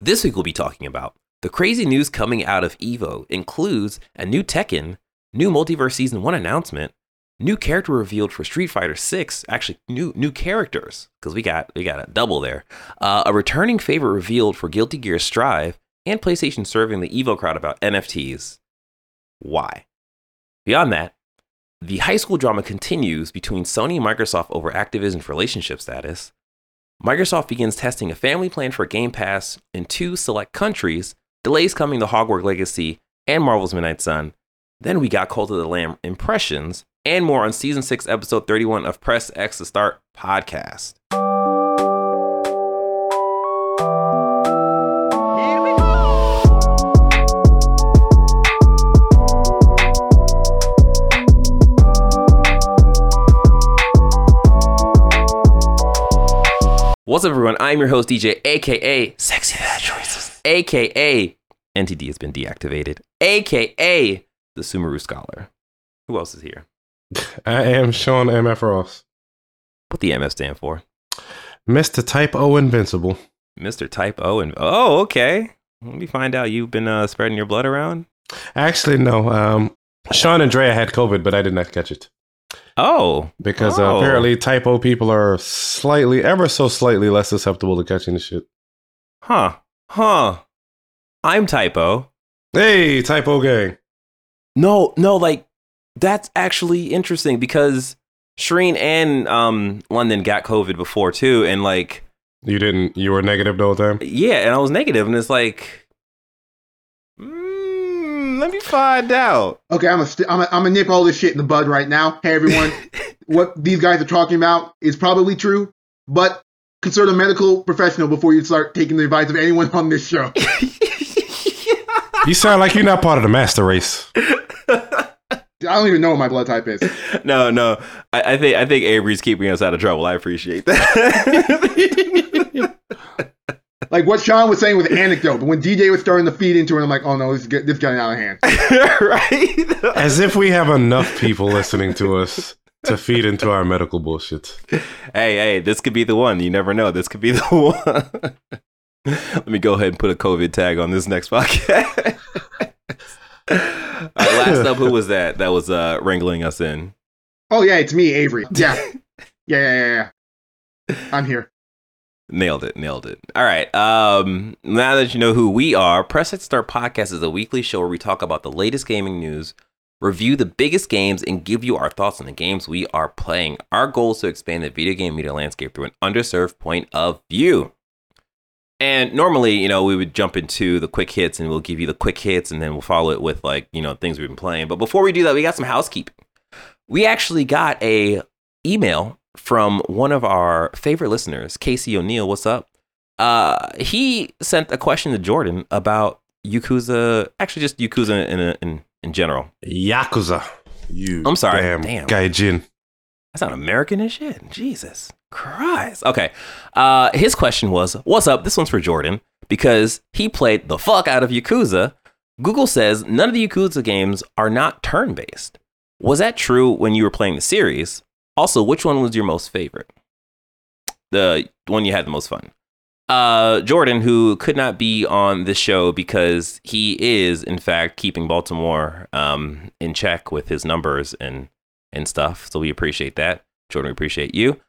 This week we'll be talking about the crazy news coming out of Evo includes a new Tekken, new MultiVersus Season 1 announcement, new character revealed for Street Fighter 6, actually new new characters because we got we got a double there. Uh, a returning favorite revealed for Guilty Gear Strive and PlayStation serving the Evo crowd about NFTs. Why? Beyond that, the high school drama continues between Sony and Microsoft over Activision's relationship status. Microsoft begins testing a family plan for Game Pass in two select countries, delays coming to Hogwarts Legacy and Marvel's Midnight Sun. Then we got Cult of the Lamb impressions and more on season 6 episode 31 of Press X to Start podcast. What's up, everyone? I'm your host, DJ, aka Sexy Bad Choices, aka NTD has been deactivated, aka the Sumeru Scholar. Who else is here? I am Sean MF Ross. What the MS stand for? Mr. Type O Invincible. Mr. Type O and oh, okay. Let me find out. You've been uh, spreading your blood around. Actually, no. Um, Sean and Drea had COVID, but I did not catch it Oh, because uh, Oh. apparently Type O people are slightly, ever so slightly less susceptible to catching the shit. huh, huh. I'm Type O. Hey, Type O gang. No, no, like that's actually interesting because Shreen and um London got COVID before too, and like You didn't, you were negative the whole time? yeah, and I was negative, and it's like, let me find out. Okay, I'm a, st- I'm a, I'm gonna nip all this shit in the bud right now. Hey everyone, what these guys are talking about is probably true, but consult a medical professional before you start taking the advice of anyone on this show. You sound like you're not part of the master race. I don't even know what my blood type is. no, no, I, I think I think Avery's keeping us out of trouble. I appreciate that. Like what Sean was saying with anecdote, but when DJ was starting to feed into it, I'm like, oh no, this is get, this is getting out of hand. right? As if we have enough people listening to us to feed into our medical bullshit. hey, hey, this could be the one. You never know. This could be the one. Let me go ahead and put a COVID tag on this next podcast. All right, last up, who was that? That was uh, wrangling us in. Oh yeah, it's me, Avery. Yeah, yeah, yeah, yeah. yeah. I'm here. Nailed it, nailed it. All right. Um, now that you know who we are, Press It Start Podcast is a weekly show where we talk about the latest gaming news, review the biggest games, and give you our thoughts on the games we are playing. Our goal is to expand the video game media landscape through an underserved point of view. And normally, you know, we would jump into the quick hits and we'll give you the quick hits and then we'll follow it with like, you know, things we've been playing. But before we do that, we got some housekeeping. We actually got a email from one of our favorite listeners, Casey O'Neill. What's up? Uh, he sent a question to Jordan about Yakuza, actually just Yakuza in, a, in, in general. Yakuza. You I'm sorry. Damn, Damn. gaijin. That's not American as shit. Jesus Christ. Okay. Uh, his question was, "What's up?" This one's for Jordan because he played the fuck out of Yakuza. Google says none of the Yakuza games are not turn-based. Was that true when you were playing the series? Also, which one was your most favorite? The one you had the most fun. Uh, Jordan, who could not be on this show because he is, in fact, keeping Baltimore um, in check with his numbers and and stuff. So we appreciate that. Jordan, we appreciate you.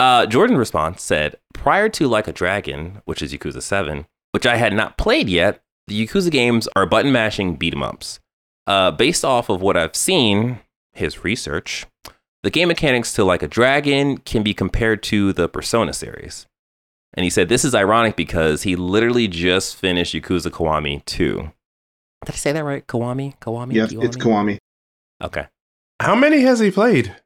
Uh, Jordan response said, prior to Like a Dragon, which is Yakuza 7, which I had not played yet, the Yakuza games are button mashing beat 'em ups. Uh, based off of what I've seen, his research, the game mechanics to Like a Dragon can be compared to the Persona series. And he said this is ironic because he literally just finished Yakuza Kiwami 2. Did I say that right? Kiwami? Kiwami? Yes, it's Kiwami. Okay. How many has he played?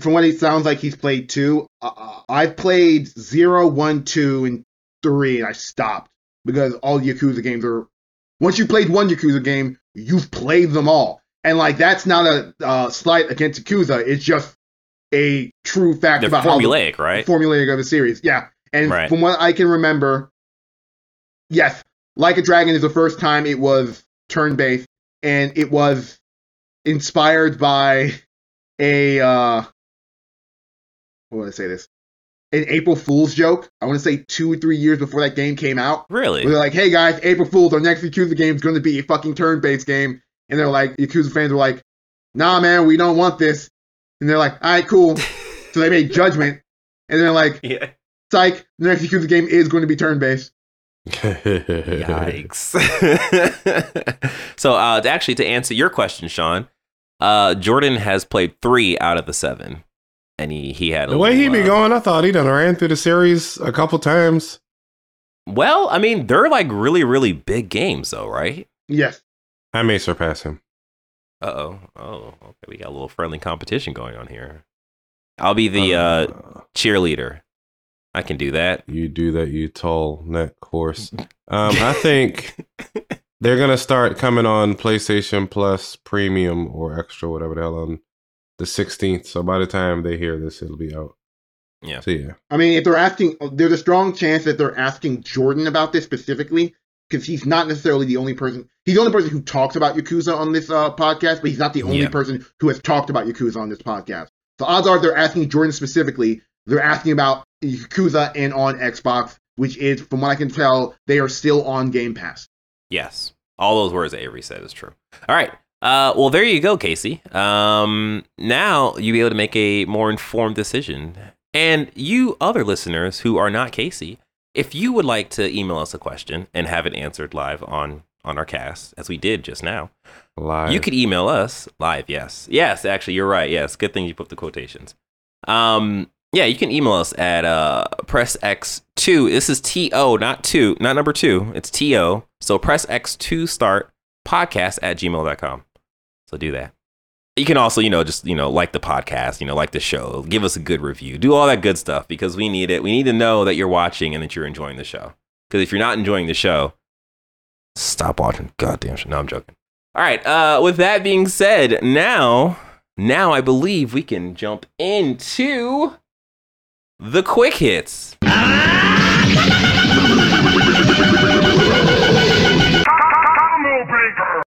From what it sounds like, he's played two. Uh, I've played zero, one, two, and three, and I stopped because all Yakuza games are. Once you played one Yakuza game, you've played them all, and like that's not a uh, slight against Yakuza. It's just a true fact They're about how the- formulaic, right? formulaic of the series. Yeah. And Right. from what I can remember, yes, Like a Dragon is the first time it was turn based, and it was inspired by a uh what would I say this? an April Fool's joke. I want to say two or three years before that game came out. Really? They're like, "Hey guys, April Fools, our next Yakuza game is going to be a fucking turn-based game," and they're like, Yakuza fans were like, "Nah, man, we don't want this," and they're like, "All right, cool." so they made Judgment, and they're like, Yeah. "Psych, the next Yakuza game is going to be turn-based." Yikes. so, uh, actually, to answer your question, Sean, uh, Jordan has played three out of the seven, and he he had a the way he little, be uh, going, I thought he done ran through the series a couple times. Well, I mean, they're like really, really big games, though, right? Yes. I may surpass him. Uh oh. Oh, okay. We got a little friendly competition going on here. I'll be the uh, cheerleader. I can do that. you do that, you tall neck horse. Um, I think they're gonna start coming on PlayStation Plus Premium or Extra, whatever the hell, on the 16th. So by the time they hear this, it'll be out. Yeah. So yeah, I mean, if they're asking, there's a strong chance that they're asking Jordan about this specifically because he's not necessarily the only person. He's the only person who talks about Yakuza on this uh, podcast, but he's not the only Yeah. person who has talked about Yakuza on this podcast. So odds are they're asking Jordan specifically. They're asking about Yakuza and on Xbox, which is, from what I can tell, they are still on Game Pass. Yes. All those words that Avery said is true. All right. Uh, well, there you go, Casey. Um, now you'll be able to make a more informed decision. And you other listeners who are not Casey, if you would like to email us a question and have it answered live on on our cast, as we did just now, live. you could email us live. Yes, yes. Actually, you're right. Yes, good thing you put the quotations. Um, yeah, you can email us at uh, press X two. This is T O, not two, not number two. It's T O. So press X two start podcast at gmail.com. So do that. You can also, you know, just you know, like the podcast, you know, like the show, give us a good review, do all that good stuff because we need it. We need to know that you're watching and that you're enjoying the show. Because if you're not enjoying the show, stop watching. Goddamn shit. No, I'm joking. All right. Uh, with that being said, now, now I believe we can jump into the quick hits.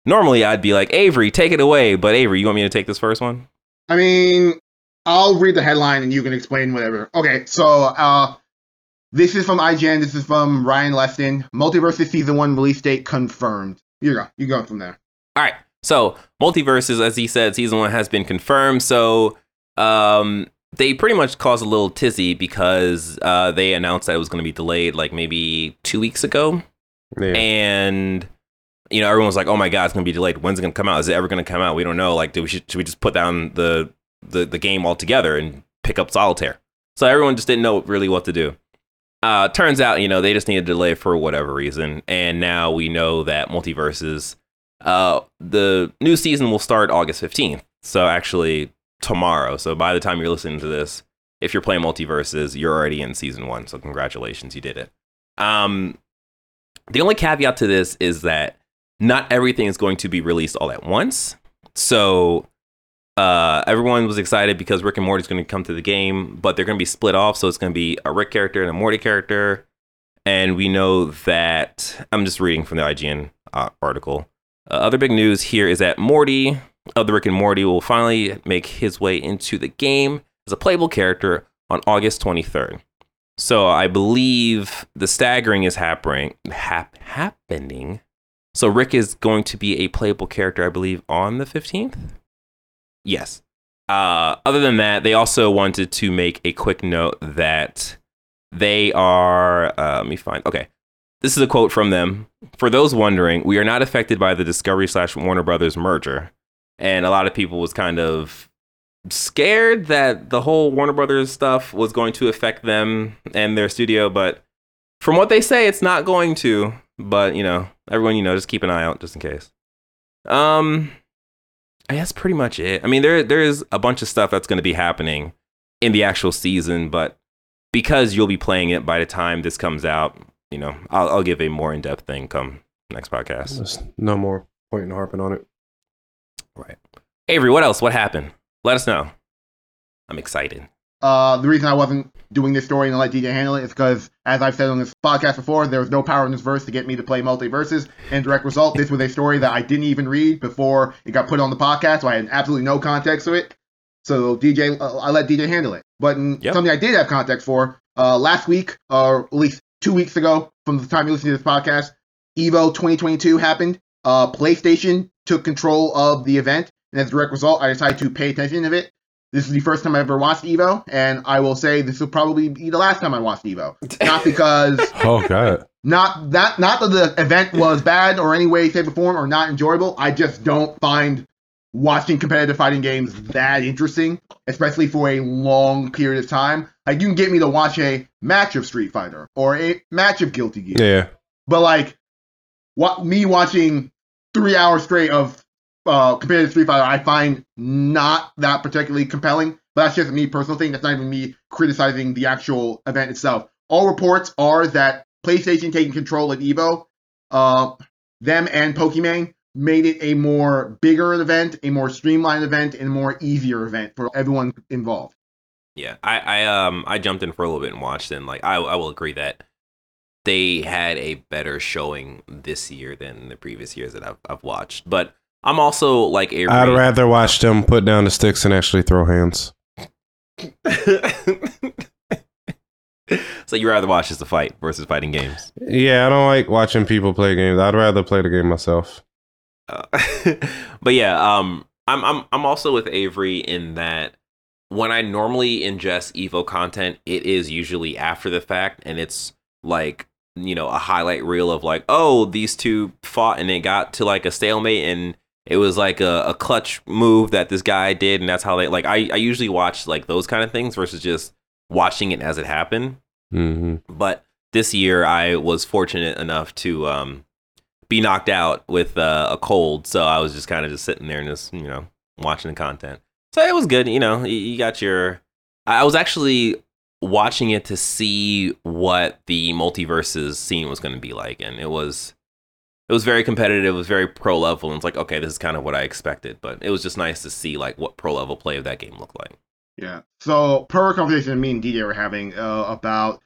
Normally, I'd be like, Avery, take it away. But Avery, you want me to take this first one? I mean, I'll read the headline and you can explain whatever. Okay, so uh, this is from IGN. This is from Ryan Leston. MultiVersus season one release date confirmed. You go. You go from there. All right. So, MultiVersus, as he said, season one has been confirmed. So, um, they pretty much caused a little tizzy because uh, they announced that it was going to be delayed like maybe two weeks ago. Yeah. and you know everyone's like oh my god it's going to be delayed. When's it going to come out? Is it ever going to come out? We don't know. Like do we should, should we just put down the, the the game altogether and pick up solitaire? So everyone just didn't know really what to do. Uh turns out you know they just needed to delay for whatever reason. And now we know that MultiVersus uh the new season will start august 15th so actually tomorrow. So by the time you're listening to this if you're playing MultiVersus you're already in season one. So congratulations you did it. Um the only caveat to this is that not everything is going to be released all at once. So uh, everyone was excited because Rick and Morty is going to come to the game, but they're going to be split off. So it's going to be a Rick character and a Morty character. And we know that I'm just reading from the IGN uh, article. Uh, other big news here is that Morty of the Rick and Morty will finally make his way into the game as a playable character on August 23rd. So I believe the staggering is happening. Hap- happening. So Rick is going to be a playable character, I believe, on the fifteenth. Yes. Uh, other than that, they also wanted to make a quick note that they are. Uh, let me find. Okay, this is a quote from them. For those wondering, we are not affected by the Discovery slash Warner Brothers merger, and a lot of people was kind of scared that the whole Warner Brothers stuff was going to affect them and their studio, but from what they say, it's not going to. But you know, everyone, you know, just keep an eye out just in case. Um, I guess pretty much it. I mean, there there is a bunch of stuff that's going to be happening in the actual season, but because you'll be playing it by the time this comes out, you know, I'll, I'll give a more in depth thing come next podcast. There's no more point in harping on it. Right. Avery, what else? What happened? Let us know. I'm excited. Uh, the reason I wasn't doing this story and let DJ handle it is because, as I've said on this podcast before, there was no power in this verse to get me to play MultiVersus. And direct result, this was a story that I didn't even read before it got put on the podcast, so I had absolutely no context to it. So DJ, uh, I let DJ handle it. But Yep. something I did have context for, uh, last week, or at least two weeks ago, from the time you listen to this podcast, Evo 2022 happened. Uh, PlayStation took control of the event, and as a direct result, I decided to pay attention to it. This is the first time I ever watched Evo, and I will say this will probably be the last time I watched Evo. Not because Oh god. not that not that the event was bad or any way, shape, or form or not enjoyable. I just don't find watching competitive fighting games that interesting, especially for a long period of time. Like you can get me to watch a match of Street Fighter or a match of Guilty Gear, Yeah. but like what me watching three hours straight of uh, competitive Street Fighter, I find not that particularly compelling. But that's just me personal thing. That's not even me criticizing the actual event itself. All reports are that PlayStation taking control of Evo, uh, them and Pokimane made it a more bigger event, a more streamlined event, and a more easier event for everyone involved. Yeah, I, I um I jumped in for a little bit and watched, and like I I will agree that they had a better showing this year than the previous years that I've I've watched. But I'm also like Avery. I'd rather watch them put down the sticks and actually throw hands. so you rather watch just the fight versus fighting games. Yeah, I don't like watching people play games. I'd rather play the game myself. Uh, but yeah, um, I'm I'm I'm also with Avery in that when I normally ingest Evo content, it is usually after the fact, and it's like you know a highlight reel of like, oh, these two fought and it got to like a stalemate, and it was like a, a clutch move that this guy did, and that's how they like. I I usually watch like those kind of things versus just watching it as it happened. hmm But this year, I was fortunate enough to um, be knocked out with uh, a cold, so I was just kind of just sitting there and just you know watching the content. So it was good. You know, you, you got your. I was actually watching it to see what the MultiVersus scene was going to be like, and it was. It was very competitive. It was very pro level, and it's like, okay, this is kind of what I expected. But it was just nice to see like what pro level play of that game looked like. Yeah. So per conversation me and DJ were having uh, about,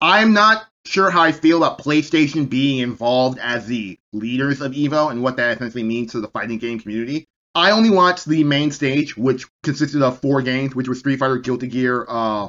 I'm not sure how I feel about PlayStation being involved as the leaders of Evo and what that essentially means to the fighting game community. I only watched the main stage, which consisted of four games, which were Street Fighter, Guilty Gear, uh,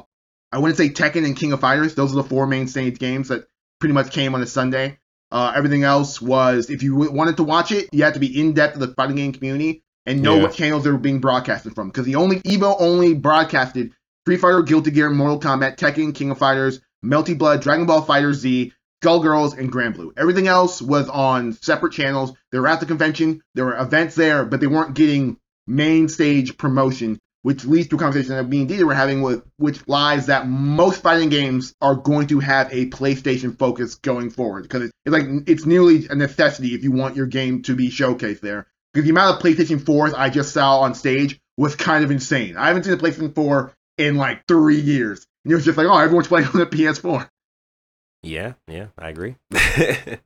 I wouldn't say Tekken and King of Fighters. Those are the four main stage games that pretty much came on a Sunday. Uh, everything else was, if you wanted to watch it, you had to be in depth of the fighting game community and know Yeah. what channels they were being broadcasted from. Because the only Evo only broadcasted Street Fighter, Guilty Gear, Mortal Kombat, Tekken, King of Fighters, Melty Blood, Dragon Ball FighterZ, Skullgirls, and Granblue. Everything else was on separate channels. They were at the convention. There were events there, but they weren't getting main stage promotion, which leads to a conversation that me and Dita were having with which lies that most fighting games are going to have a PlayStation focus going forward because it's, it's like it's nearly a necessity if you want your game to be showcased there. Because the amount of PlayStation 4s I just saw on stage was kind of insane. I haven't seen a PlayStation 4 in like three years. And it was just like, oh, everyone's playing on the PS4. Yeah, yeah, I agree.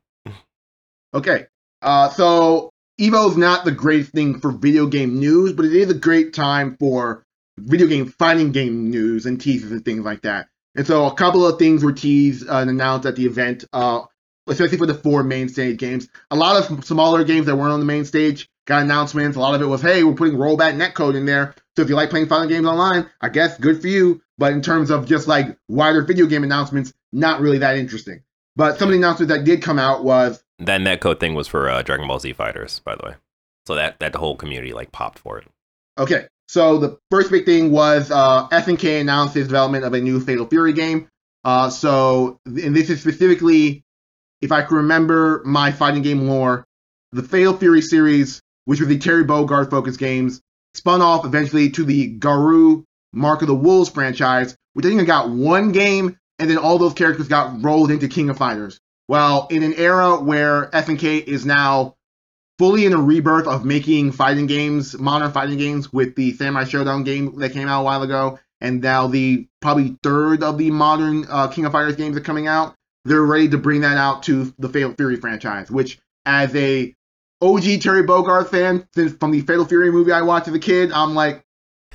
Okay. Uh, so Evo's not the greatest thing for video game news, but it is a great time for video game fighting game news and teases and things like that. And so a couple of things were teased and announced at the event, uh, especially for the four main stage games. A lot of smaller games that weren't on the main stage got announcements. A lot of it was, hey, we're putting rollback netcode in there. So if you like playing fighting games online, I guess good for you. But in terms of just like wider video game announcements, not really that interesting. But some of the announcements that did come out was that netcode thing was for uh, Dragon Ball Z fighters, by the way. So that that whole community like popped for it. Okay, so the first big thing was uh, SNK announced its development of a new Fatal Fury game. Uh, so, and this is specifically, if I can remember my fighting game lore, the Fatal Fury series, which was the Terry Bogard focused games, spun off eventually to the Garou Mark of the Wolves franchise, which I think got one game, and then all those characters got rolled into King of Fighters. Well, in an era where SNK is now fully in a rebirth of making fighting games, modern fighting games, with the Samurai Shodown game that came out a while ago, and now the probably third of the modern uh, King of Fighters games are coming out. They're ready to bring that out to the Fatal Fury franchise, which, as a OG Terry Bogard fan, since from the Fatal Fury movie I watched as a kid, I'm like,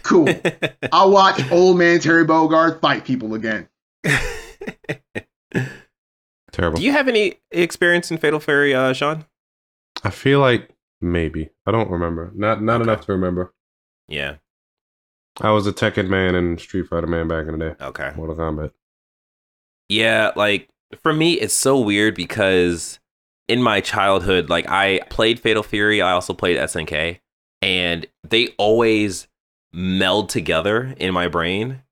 cool. I'll watch old man Terry Bogard fight people again. Terrible. Do you have any experience in Fatal Fury, uh, Sean? I feel like maybe. I don't remember. Not not Okay. enough to remember. Yeah. I was a Tekken man and Street Fighter man back in the day. Okay. Mortal Kombat. Yeah, like for me, it's so weird because in my childhood, like I played Fatal Fury, I also played SNK, and they always meld together in my brain.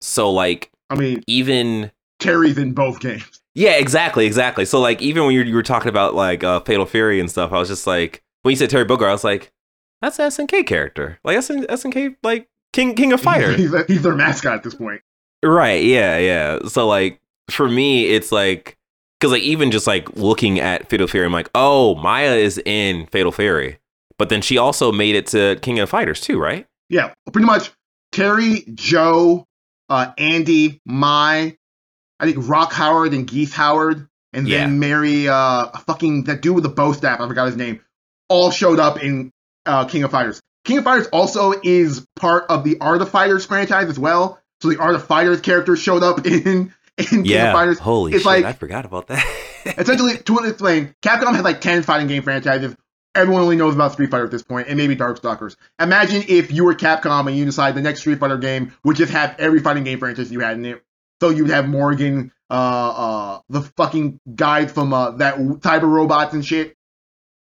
So like I mean, even carries in both games. Yeah, exactly, exactly. So like even when you you were talking about like uh, Fatal Fury and stuff, I was just like when you said Terry Bogard, I was like, that's an SNK character, like SN- SNK like King King of Fire. he's, he's their mascot at this point. Right. Yeah. Yeah. So like for me, it's like because like even just like looking at Fatal Fury, I'm like, oh, Maya is in Fatal Fury, but then she also made it to King of Fighters too, right? Yeah, pretty much. Terry, Joe, uh, Andy, Mai, I think Rock Howard and Geese Howard, and Yeah. then Mary, uh, fucking that dude with the bow staff. I forgot his name. All showed up in uh, King of Fighters. King of Fighters also is part of the Art of Fighters franchise as well. So the Art of Fighters characters showed up in in King of Fighters. Holy It's shit! like- I forgot about that. Essentially, to explain, Capcom has like 10 fighting game franchises. Everyone only knows about Street Fighter at this point, and maybe Darkstalkers. Imagine if you were Capcom and you decide the next Street Fighter game would just have every fighting game franchise you had in it. So you'd have Morrigan, uh, uh, the fucking guy from uh, that of Robots and shit.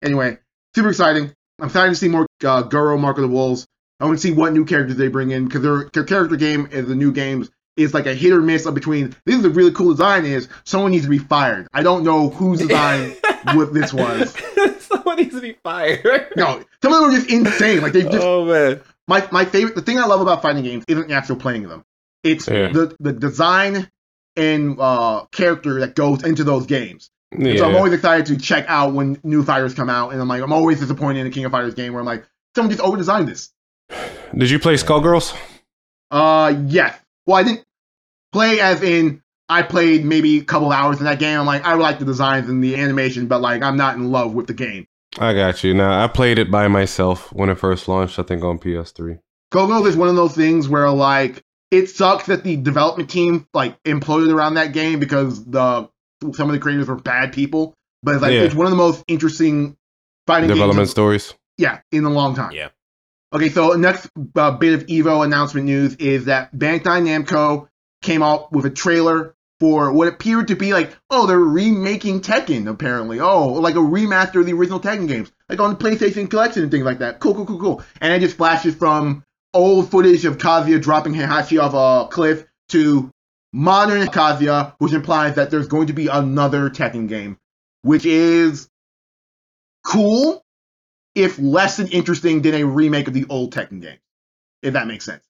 Anyway, super exciting. I'm excited to see more uh, Garou, Mark of the Wolves. I want to see what new characters they bring in because their, their character game is the new games is like a hit or miss of between. This is a really cool design. Is someone needs to be fired. I don't know whose design what this was. Someone needs to be fired. No, some of them are just insane. Like they just oh man. my my favorite. The thing I love about fighting games isn't the actual playing them. It's Yeah. the the design and uh, character that goes into those games. Yeah. So I'm always excited to check out when new fighters come out, and I'm like I'm always disappointed in a King of Fighters game where I'm like someone just over designed this. Did you play Skullgirls? Uh, yes. Well, I didn't play as in I played maybe a couple hours in that game. I'm like I like the designs and the animation, but like I'm not in love with the game. I got you. Now I played it by myself when it first launched. I think on PS3. Go-Go is one of those things where like it sucks that the development team like imploded around that game because the some of the creators were bad people. But it's like Yeah. it's one of the most interesting fighting Development games. stories. yeah, in a long time. Yeah. Okay, so next uh, bit of Evo announcement news is that Bandai Namco came out with a trailer for what appeared to be like, oh, they're remaking Tekken, apparently. Oh, like a remaster of the original Tekken games, like on the PlayStation Collection and things like that. Cool, cool, cool, cool. And it just flashes from old footage of Kazuya dropping Heihachi off a cliff to modern Kazuya, which implies that there's going to be another Tekken game, which is cool, if less than interesting than a remake of the old Tekken game. If that makes sense.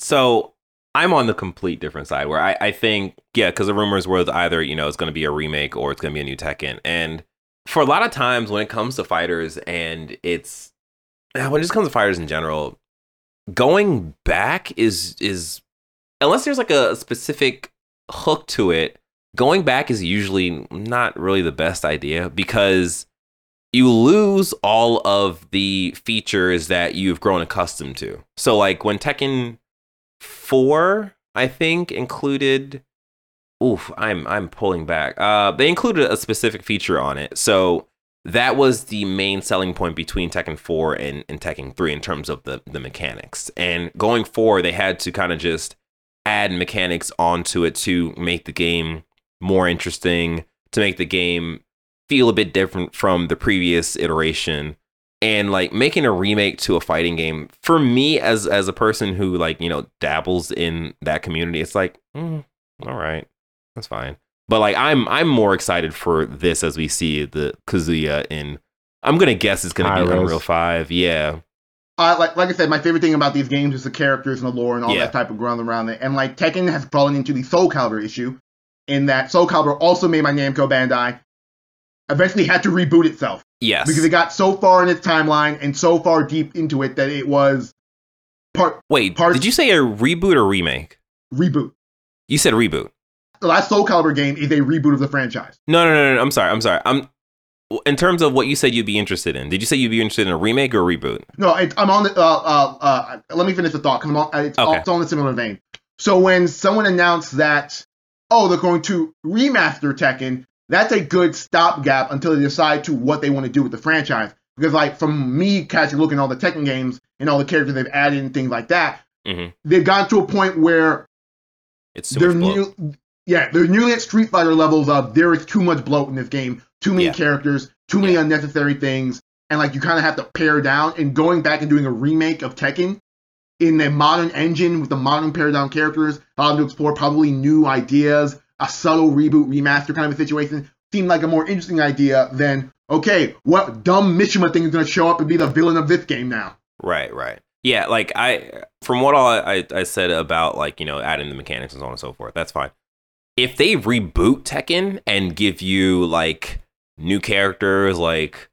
So I'm on the complete different side where I, I think, yeah, because the rumors were either, you know, it's going to be a remake or it's going to be a new Tekken. And for a lot of times when it comes to fighters and it's, when it just comes to fighters in general, going back is, is, unless there's like a specific hook to it, going back is usually not really the best idea because you lose all of the features that you've grown accustomed to. So like when Tekken 4, I think included oof, I'm I'm pulling back. Uh they included a specific feature on it. So that was the main selling point between Tekken 4 and, and Tekken 3 in terms of the, the mechanics. And going forward, they had to kind of just add mechanics onto it to make the game more interesting, to make the game feel a bit different from the previous iteration and like making a remake to a fighting game for me as as a person who like you know dabbles in that community it's like mm, all right that's fine but like i'm i'm more excited for this as we see the kazuya in i'm gonna guess it's gonna High be res. unreal 5 yeah Uh, like, like I said, my favorite thing about these games is the characters and the lore and all Yeah. that type of ground around it. And like Tekken has fallen into the Soul Calibur issue, in that Soul Calibur also made by Namco Bandai eventually had to reboot itself yes because it got so far in its timeline and so far deep into it that it was part wait part- did you say a reboot or remake reboot. you said reboot The last Soul Calibur game is a reboot of the franchise. no no no no i'm sorry i'm sorry i'm in terms of what you said you'd be interested in did you say you'd be interested in a remake or a reboot No, it, I'm on the. Uh, uh, uh, let me finish the thought because it's, Okay. it's all in a similar vein. So when someone announced that, oh, they're going to remaster Tekken, that's a good stopgap until they decide to what they want to do with the franchise. Because like from me casually looking at all the Tekken games and all the characters they've added and things like that, Mhm. they've gotten to a point where It's too they're new, yeah, they're nearly at Street Fighter levels of there is too much bloat in this game, too many Yeah. characters, too many Yeah. unnecessary things, and like you kind of have to pare down. And going back and doing a remake of Tekken in a modern engine with the modern pared down characters, allowed to explore probably new ideas, a subtle reboot remaster kind of a situation seemed like a more interesting idea than okay, what dumb Mishima thing is going to show up and be the villain of this game now? Right, right. Yeah, like I, from what all I, I said about like you know adding the mechanics and so on and so forth, that's fine. If they reboot Tekken and give you like new characters, like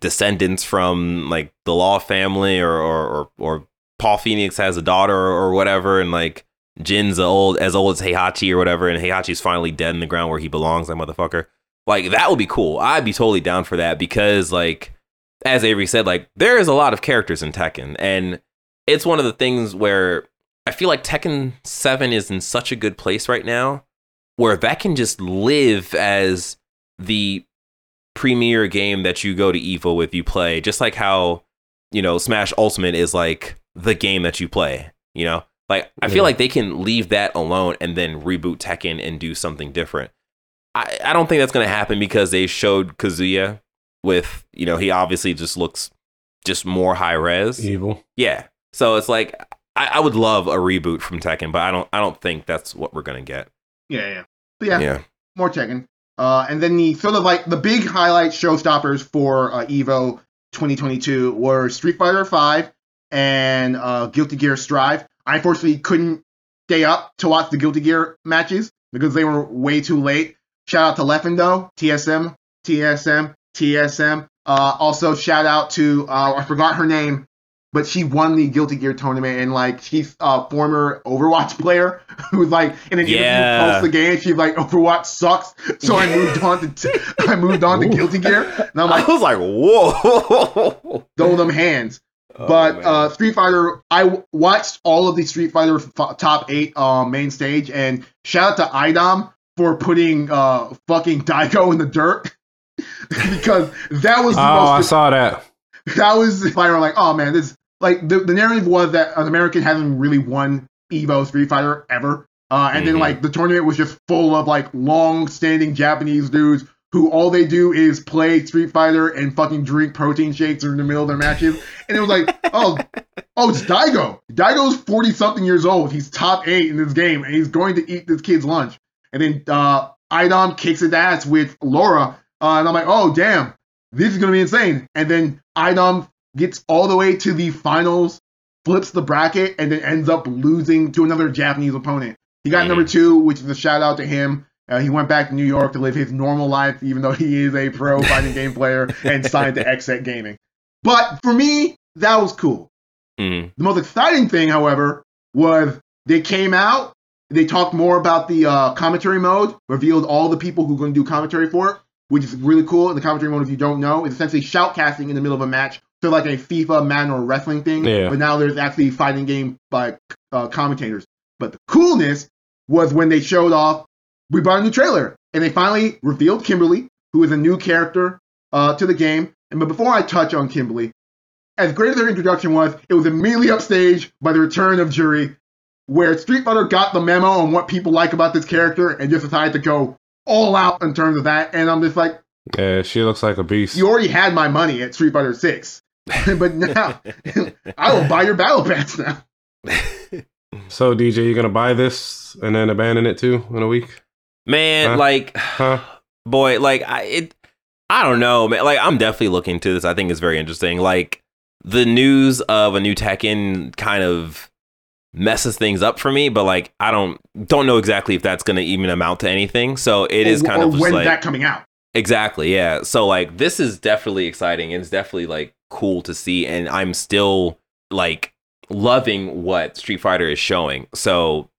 descendants from like the Law family, or or or, or Paul Phoenix has a daughter or whatever, and like Jin's old as old as Heihachi or whatever, and Heihachi's finally dead in the ground where he belongs, that motherfucker. Like that would be cool. I'd be totally down for that because like as Avery said, like there is a lot of characters in Tekken, and it's one of the things where I feel like Tekken Seven is in such a good place right now, where that can just live as the premier game that you go to Evo with, you play, just like how you know Smash Ultimate is like the game that you play. You know, like I feel like they can leave that alone and then reboot Tekken and do something different. I, I don't think that's going to happen because they showed Kazuya with, you know, he obviously just looks just more high res. Evil. Yeah. So it's like I, I would love a reboot from Tekken, but I don't I don't think that's what we're gonna get. Yeah, yeah. But yeah, Yeah. more Tekken. Uh, and then the sort of like the big highlight showstoppers for uh, Evo 2022 were Street Fighter 5 and uh, Guilty Gear Strive. I unfortunately couldn't stay up to watch the Guilty Gear matches because they were way too late. Shout out to Leffendo, TSM, TSM, TSM. Uh, also shout out to uh, I forgot her name, but she won the Guilty Gear tournament and like she's a former Overwatch player who's like in an Yeah. interview post the game she's like Overwatch sucks, so I moved on to t- I moved on to Guilty Gear and I'm like I was like, whoa. throw them hands. Oh, but man. uh, Street Fighter, I w- watched all of the Street Fighter f- top eight uh, main stage, and shout out to IDOM for putting uh, fucking Daigo in the dirt because that was Oh, the I saw that. that was the fighter. I'm like, oh man, this like the, the narrative was that an American hasn't really won Evo Street Fighter ever. Uh, and then Mhm. like the tournament was just full of like long-standing Japanese dudes who all they do is play Street Fighter and fucking drink protein shakes in the middle of their matches. And it was like, oh, oh, it's Daigo. Daigo's forty something years old. He's top eight in this game, and he's going to eat this kid's lunch. And then uh, Idom kicks his ass with Laura, uh, and I'm like, oh damn, this is gonna be insane. And then Idom gets all the way to the finals, flips the bracket, and then ends up losing to another Japanese opponent. He got number two, which is a shout out to him. Uh, he went back to New York to live his normal life, even though he is a pro fighting game player and signed to XSET Gaming. But for me, that was cool. Mhm. The most exciting thing, however, was they came out, they talked more about the uh, commentary mode, revealed all the people who are going to do commentary for it, which is really cool. And The commentary mode, if you don't know, is essentially shoutcasting in the middle of a match. So like a FIFA, Madden, or wrestling thing. Yeah. But now there's actually fighting game by uh, commentators. But the coolness was when they showed off, we brought a new trailer, and they finally revealed Kimberly, who is a new character uh, to the game. And but before I touch on Kimberly, as great as their introduction was, it was immediately upstaged by the return of Juri, where Street Fighter got the memo on what people like about this character and just decided to go all out in terms of that. And I'm just like, Yeah, she looks like a beast. you already had my money at Street Fighter 6. but now, I will buy your battle pass now. So DJ, you gonna buy this and then abandon it too in a week? Man, Huh? like Huh? boy, like I it I don't know, man. Like I'm definitely looking to this. I think it's very interesting. Like the news of a new Tekken kind of messes things up for me, but like I don't don't know exactly if that's gonna even amount to anything. So it is Or- kind or of just when's like that coming out? Exactly, yeah. So like this is definitely exciting and it's definitely like cool to see and I'm still like loving what Street Fighter is showing. So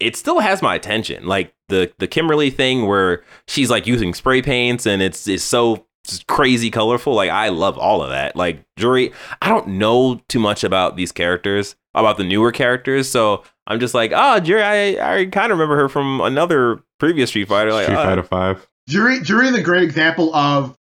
it still has my attention. Like the the Kimberly thing where she's like using spray paints and it's it's so crazy colorful. Like I love all of that. Like Juri, I don't know too much about these characters, about the newer characters, so I'm just like, oh, Juri, I I kind of remember her from another previous Street Fighter. Like, Street uh, Fighter Five. Juri, Juri is a great example of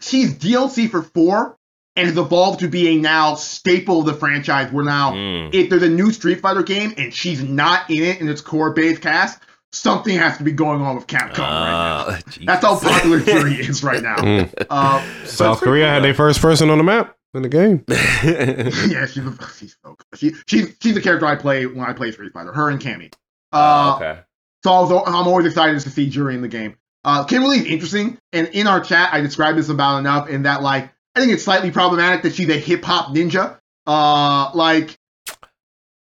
she's DLC for four, and has evolved to be a now staple of the franchise. We're now, Mm. if there's a new Street Fighter game and she's not in it in its core base cast, something has to be going on with Capcom right now. Uh, That's how popular Juri is right now. Mm. Uh, South Korea had their first person on the map in the game. yeah, she's a, she's so good. She, she's she's the character I play when I play Street Fighter. Her and Cammy. Uh, Oh, okay. So I was, I'm always excited to see Juri in the game. Uh, Kimberly is interesting, and in our chat, I described this about enough in that like I think it's slightly problematic that she's a hip hop ninja. Uh, like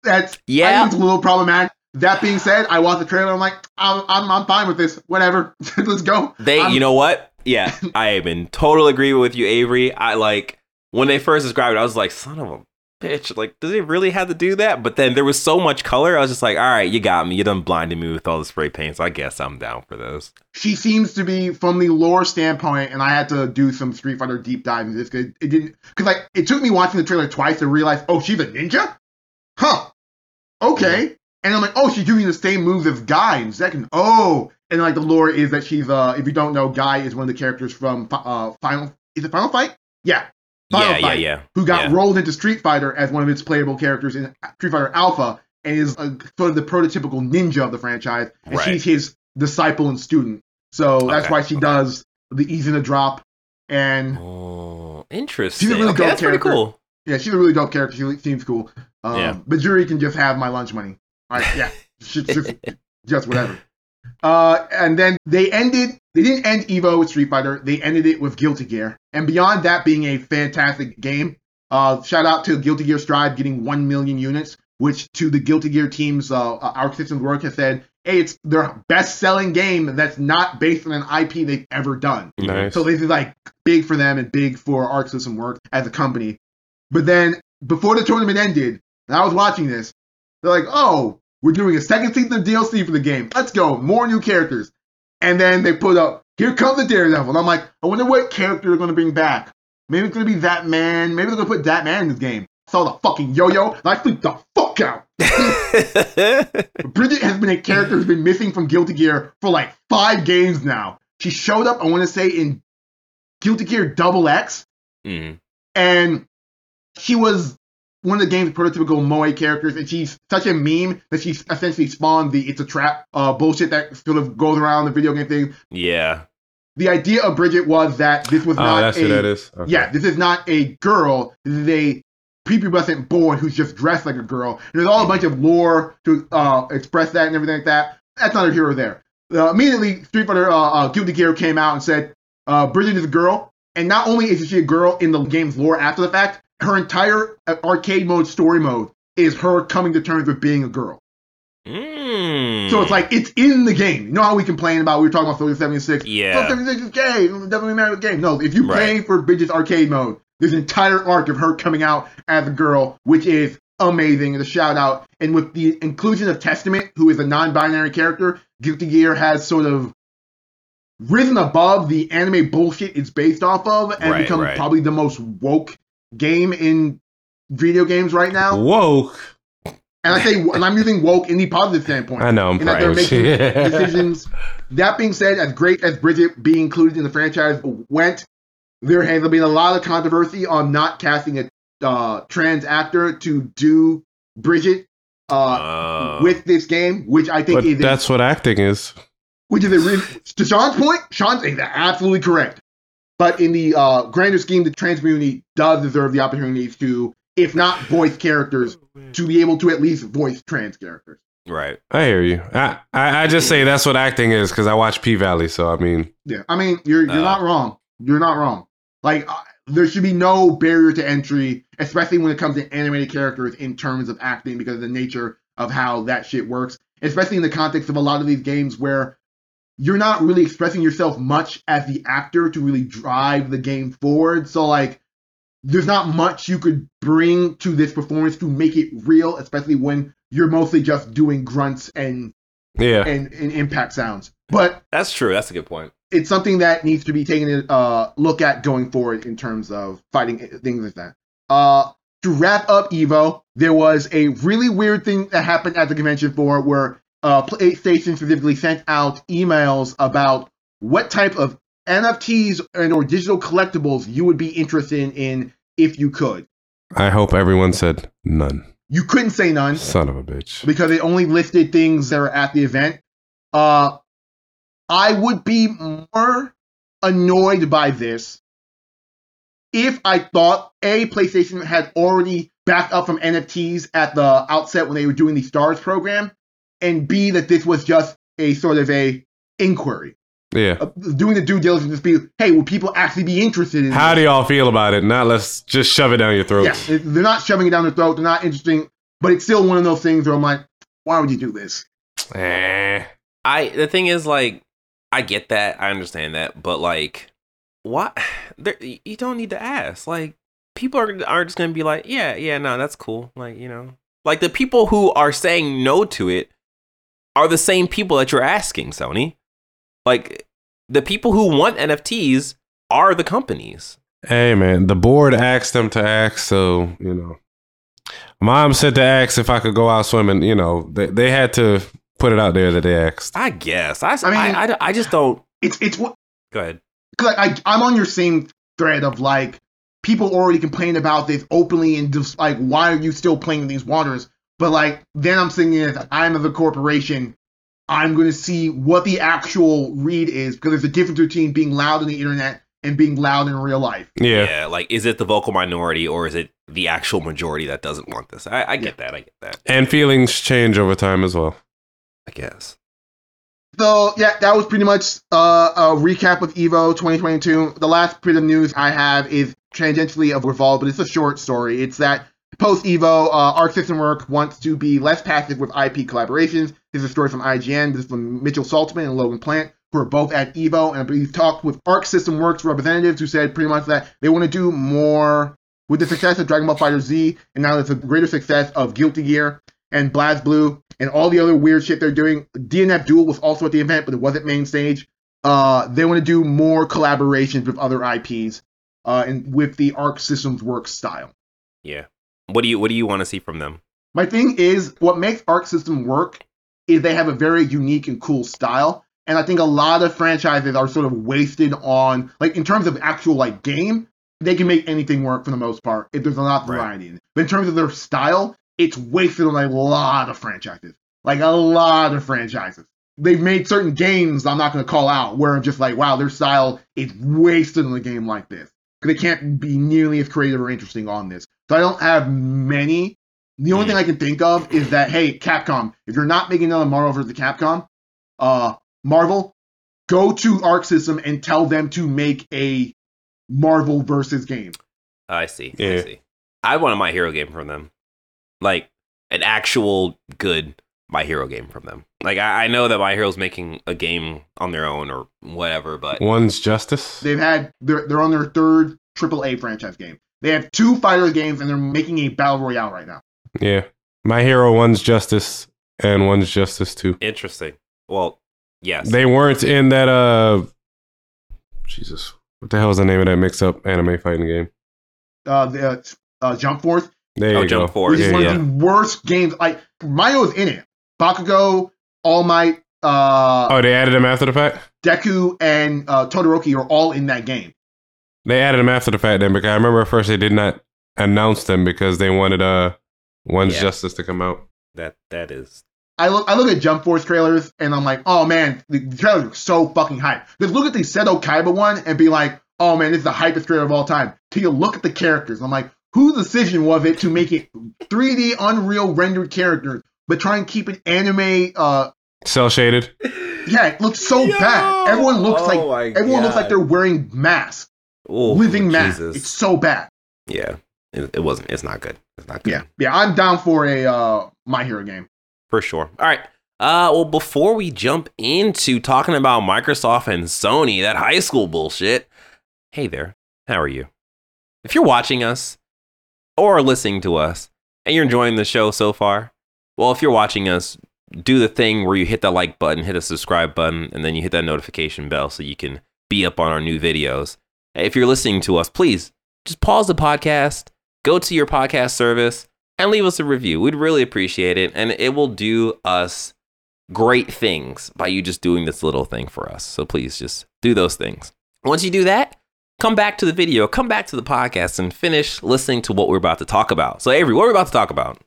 that's I Yeah. think it's a little problematic. That being said, I watched the trailer. I'm like, I'm I'm, I'm fine with this. Whatever, let's go. They, I'm- you know what? Yeah, I am in total agreement with you, Avery. I like when they first described it, I was like, son of a bitch. Like, does it really have to do that? But then there was so much color. I was just like, all right, you got me. You done blinded me with all the spray paint. So I guess I'm down for this. she seems to be from the lore standpoint, and I had to do some Street Fighter deep dive into this because it didn't because like it took me watching the trailer twice to realize, oh, she's a ninja, huh? Okay, and I'm like, oh, she's doing the same moves as Guy in second. Oh, and like the lore is that she's uh, if you don't know, Guy is one of the characters from uh Final. Is it Final Fight? Yeah, Final yeah, yeah, Fight, yeah. who got Yeah. rolled into Street Fighter as one of its playable characters in Street Fighter Alpha, and is uh, sort of the prototypical ninja of the franchise, and Right. she's his disciple and student. So that's Okay, why she okay. does the in a drop, and Oh, interesting. really okay, dope character. cool. yeah, she's a really dope character. She seems cool. Um, Yeah. But Juri can just have my lunch money. Like, yeah, just, just, just whatever. Uh, and then they ended. They didn't end Evo with Street Fighter. They ended it with Guilty Gear. And beyond that being a fantastic game, uh, shout out to Guilty Gear Strive getting one million units, which to the Guilty Gear team's uh, uh, Arc System Works has said, hey, it's their best-selling game that's not based on an IP they've ever done. Nice. So this is like big for them and big for Arc System Works as a company. But then before the tournament ended, and I was watching this, they're like, "Oh, we're doing a second season of DLC for the game. Let's go, more new characters." And then they put up, "Here comes the Daredevil." And I'm like, I wonder what character they're going to bring back. Maybe it's going to be that man. Maybe they're going to put that man in this game. I saw the fucking yo-yo, and I freaked the fuck out. Bridget has been a character who's been missing from Guilty Gear for like five games now. She showed up, I want to say, in Guilty Gear Double X, Mm. and she was one of the game's prototypical Moe characters, and she's such a meme that she essentially spawned the "it's a trap" uh, bullshit that sort of goes around the video game thing. Yeah. The idea of Bridget was that this was oh, not that's a who that is. Okay. yeah, this is not a girl. This is a prepubescent boy who's just dressed like a girl. And there's all a bunch of lore to uh, express that and everything like that. That's not a hero there. Uh, immediately, Street Fighter uh, uh, Guilty Gear came out and said uh, Bridget is a girl. And not only is she a girl in the game's lore after the fact, her entire uh, arcade mode story mode is her coming to terms with being a girl. Mm. So it's like it's in the game. You know how we complain about we were talking about Soldier 76. Yeah. Soldier 76 is gay. Definitely doesn't really with the game. No, if you Right. play for Bridget's arcade mode, this entire arc of her coming out as a girl, which is amazing a shout out. And with the inclusion of Testament, who is a non-binary character, Guilty Gear has sort of risen above the anime bullshit it's based off of and Right, become right. probably the most woke game in video games right now. Woke. And I say, and I'm using woke in the positive standpoint I know I'm that they're making decisions. That being said, as great as Bridget being included in the franchise went, there has been a lot of controversy on not casting a uh, trans actor to do Bridget uh, Oh. with this game, which I think is a, that's what acting is. which is a re- to Sean's point. Sean's absolutely correct. But in the uh, grander scheme, the trans community does deserve the opportunity to, if not voice characters, to be able to at least voice trans characters. right. I hear you. I, I, I just say that's what acting is because I watch P Valley. So I mean, Yeah, I mean, you're you're Uh, not wrong. You're not wrong. Like, uh, there should be no barrier to entry, especially when it comes to animated characters in terms of acting, because of the nature of how that shit works. Especially in the context of a lot of these games where you're not really expressing yourself much as the actor to really drive the game forward. So, like, there's not much you could bring to this performance to make it real, especially when you're mostly just doing grunts and yeah. and, and impact sounds. But That's true. That's a good point. it's something that needs to be taken a uh, look at going forward in terms of fighting things like that. Uh, to wrap up Evo, there was a really weird thing that happened at the convention floor where uh, PlayStation specifically sent out emails about what type of NFTs and or digital collectibles you would be interested in, if you could. I hope everyone said none. You couldn't say none Son of a bitch. because it only listed things that are at the event. Uh, I would be more annoyed by this if I thought A, PlayStation had already backed up from NFTs at the outset when they were doing the Stars program, and B, that this was just a sort of a inquiry. Yeah. Uh, doing the due diligence to be, hey, will people actually be interested in How this? do y'all feel about it? Not let's just shove it down your throat. Yeah, they're not shoving it down their throat. They're not interesting, but it's still one of those things where I'm like, why would you do this? Eh. I the thing is like I get that, I understand that, but like what there you don't need to ask. Like people are are just going to be like, "Yeah, yeah, no, that's cool." Like, you know. Like the people who are saying no to it are the same people that you're asking, Sony. Like the people who want NFTs are the companies. Hey man, the board asked them to ask, so you know. Mom said to ask if I could go out swimming. You know, they they had to put it out there that they asked. I guess. I I I mean- I, I just don't It's it's what go ahead. because I, I'm on your same thread of like people already complain about this openly and just like why are you still playing these waters? But like then I'm thinking as I'm of a corporation, I'm going to see what the actual read is because there's a difference between being loud on the internet and being loud in real life. Yeah. Yeah, like is it the vocal minority or is it the actual majority that doesn't want this? I, I get that. I get that. And feelings change over time as well. I guess. So yeah, that was pretty much uh, a recap of Evo 2022. The last bit of news I have is tangentially of Revolve, but it's a short story. It's that post Evo, uh, Arc System Work wants to be less passive with IP collaborations. This is a story from IGN. This is from Mitchell Saltzman and Logan Plant, who are both at Evo, and we've talked with Arc System Works representatives who said pretty much that they want to do more with the success of Dragon Ball FighterZ, and now there's a greater success of Guilty Gear and BlazBlue and all the other weird shit they're doing. DNF Duel was also at the event, but it wasn't main stage. Uh, they want to do more collaborations with other IPs, uh, and with the Arc Systems Works style. Yeah. What do you What do you want to see from them? My thing is, what makes Arc System work is they have a very unique and cool style. And I think a lot of franchises are sort of wasted on, like, in terms of actual, like, game, they can make anything work for the most part if there's enough Right. variety in it. But in terms of their style, it's wasted on a lot of franchises. Like, a lot of franchises. They've made certain games I'm not going to call out where I'm just like, wow, their style is wasted on a game like this. Because they can't be nearly as creative or interesting on this. So I don't have many the only Mm. thing I can think of is that hey, Capcom, if you're not making another Marvel vs. Capcom, uh, Marvel, go to Arc System and tell them to make a Marvel versus game. I see. I see. I want a My Hero game from them, like an actual good My Hero game from them. Like I, I know that My Hero's making a game on their own or whatever, but One's justice. They've had they're they're on their third AAA franchise game. They have two fighter games and they're making a battle royale right now. Yeah. My hero, one's justice, and one's justice too. interesting. Well, yes. They weren't in that. Uh, Jesus, what the hell is the name of that mix-up anime fighting game? Uh, the uh, uh, Jump Force, There oh, you Jump go. Force. which is Yeah, one yeah. of the worst games. Like Mario's in it. Bakugo, All Might, uh, Oh, they added him after the fact. Deku, and uh, Todoroki are all in that game. They added them after the fact then because I remember at first they did not announce them because they wanted uh one's Yeah. justice to come out. That that is. I look I look at Jump Force trailers and I'm like, oh man, the, the trailers are so fucking hype. Just look at the Seto Kaiba one and be like, oh man, this is the hypest trailer of all time. Till you look at the characters, I'm like, whose decision was it to make it 3D Unreal rendered characters, but try and keep it anime? Uh, Cel shaded. yeah, it looks so bad. Everyone looks Oh like my everyone looks like they're wearing masks, Oh, living. Jesus. It's so bad. yeah. It, it wasn't. It's not good. It's not good. Yeah, yeah, I'm down for a uh, My Hero game. For sure. All right. Uh, well, before we jump into talking about Microsoft and Sony, that high school bullshit, hey there, how are you? If you're watching us or listening to us and you're enjoying the show so far, well, if you're watching us, do the thing where you hit that like button, hit a subscribe button, and then you hit that notification bell so you can be up on our new videos. If you're listening to us, please just pause the podcast, go to your podcast service, and leave us a review. We'd really appreciate it. And it will do us great things by you just doing this little thing for us. So please just do those things. Once you do that, come back to the video, come back to the podcast, and finish listening to what we're about to talk about. So, Avery, what are we about to talk about?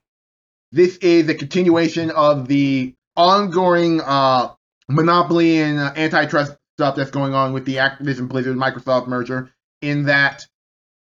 This is a continuation of the ongoing uh, monopoly and uh, antitrust stuff that's going on with the Activision Blizzard Microsoft merger. In that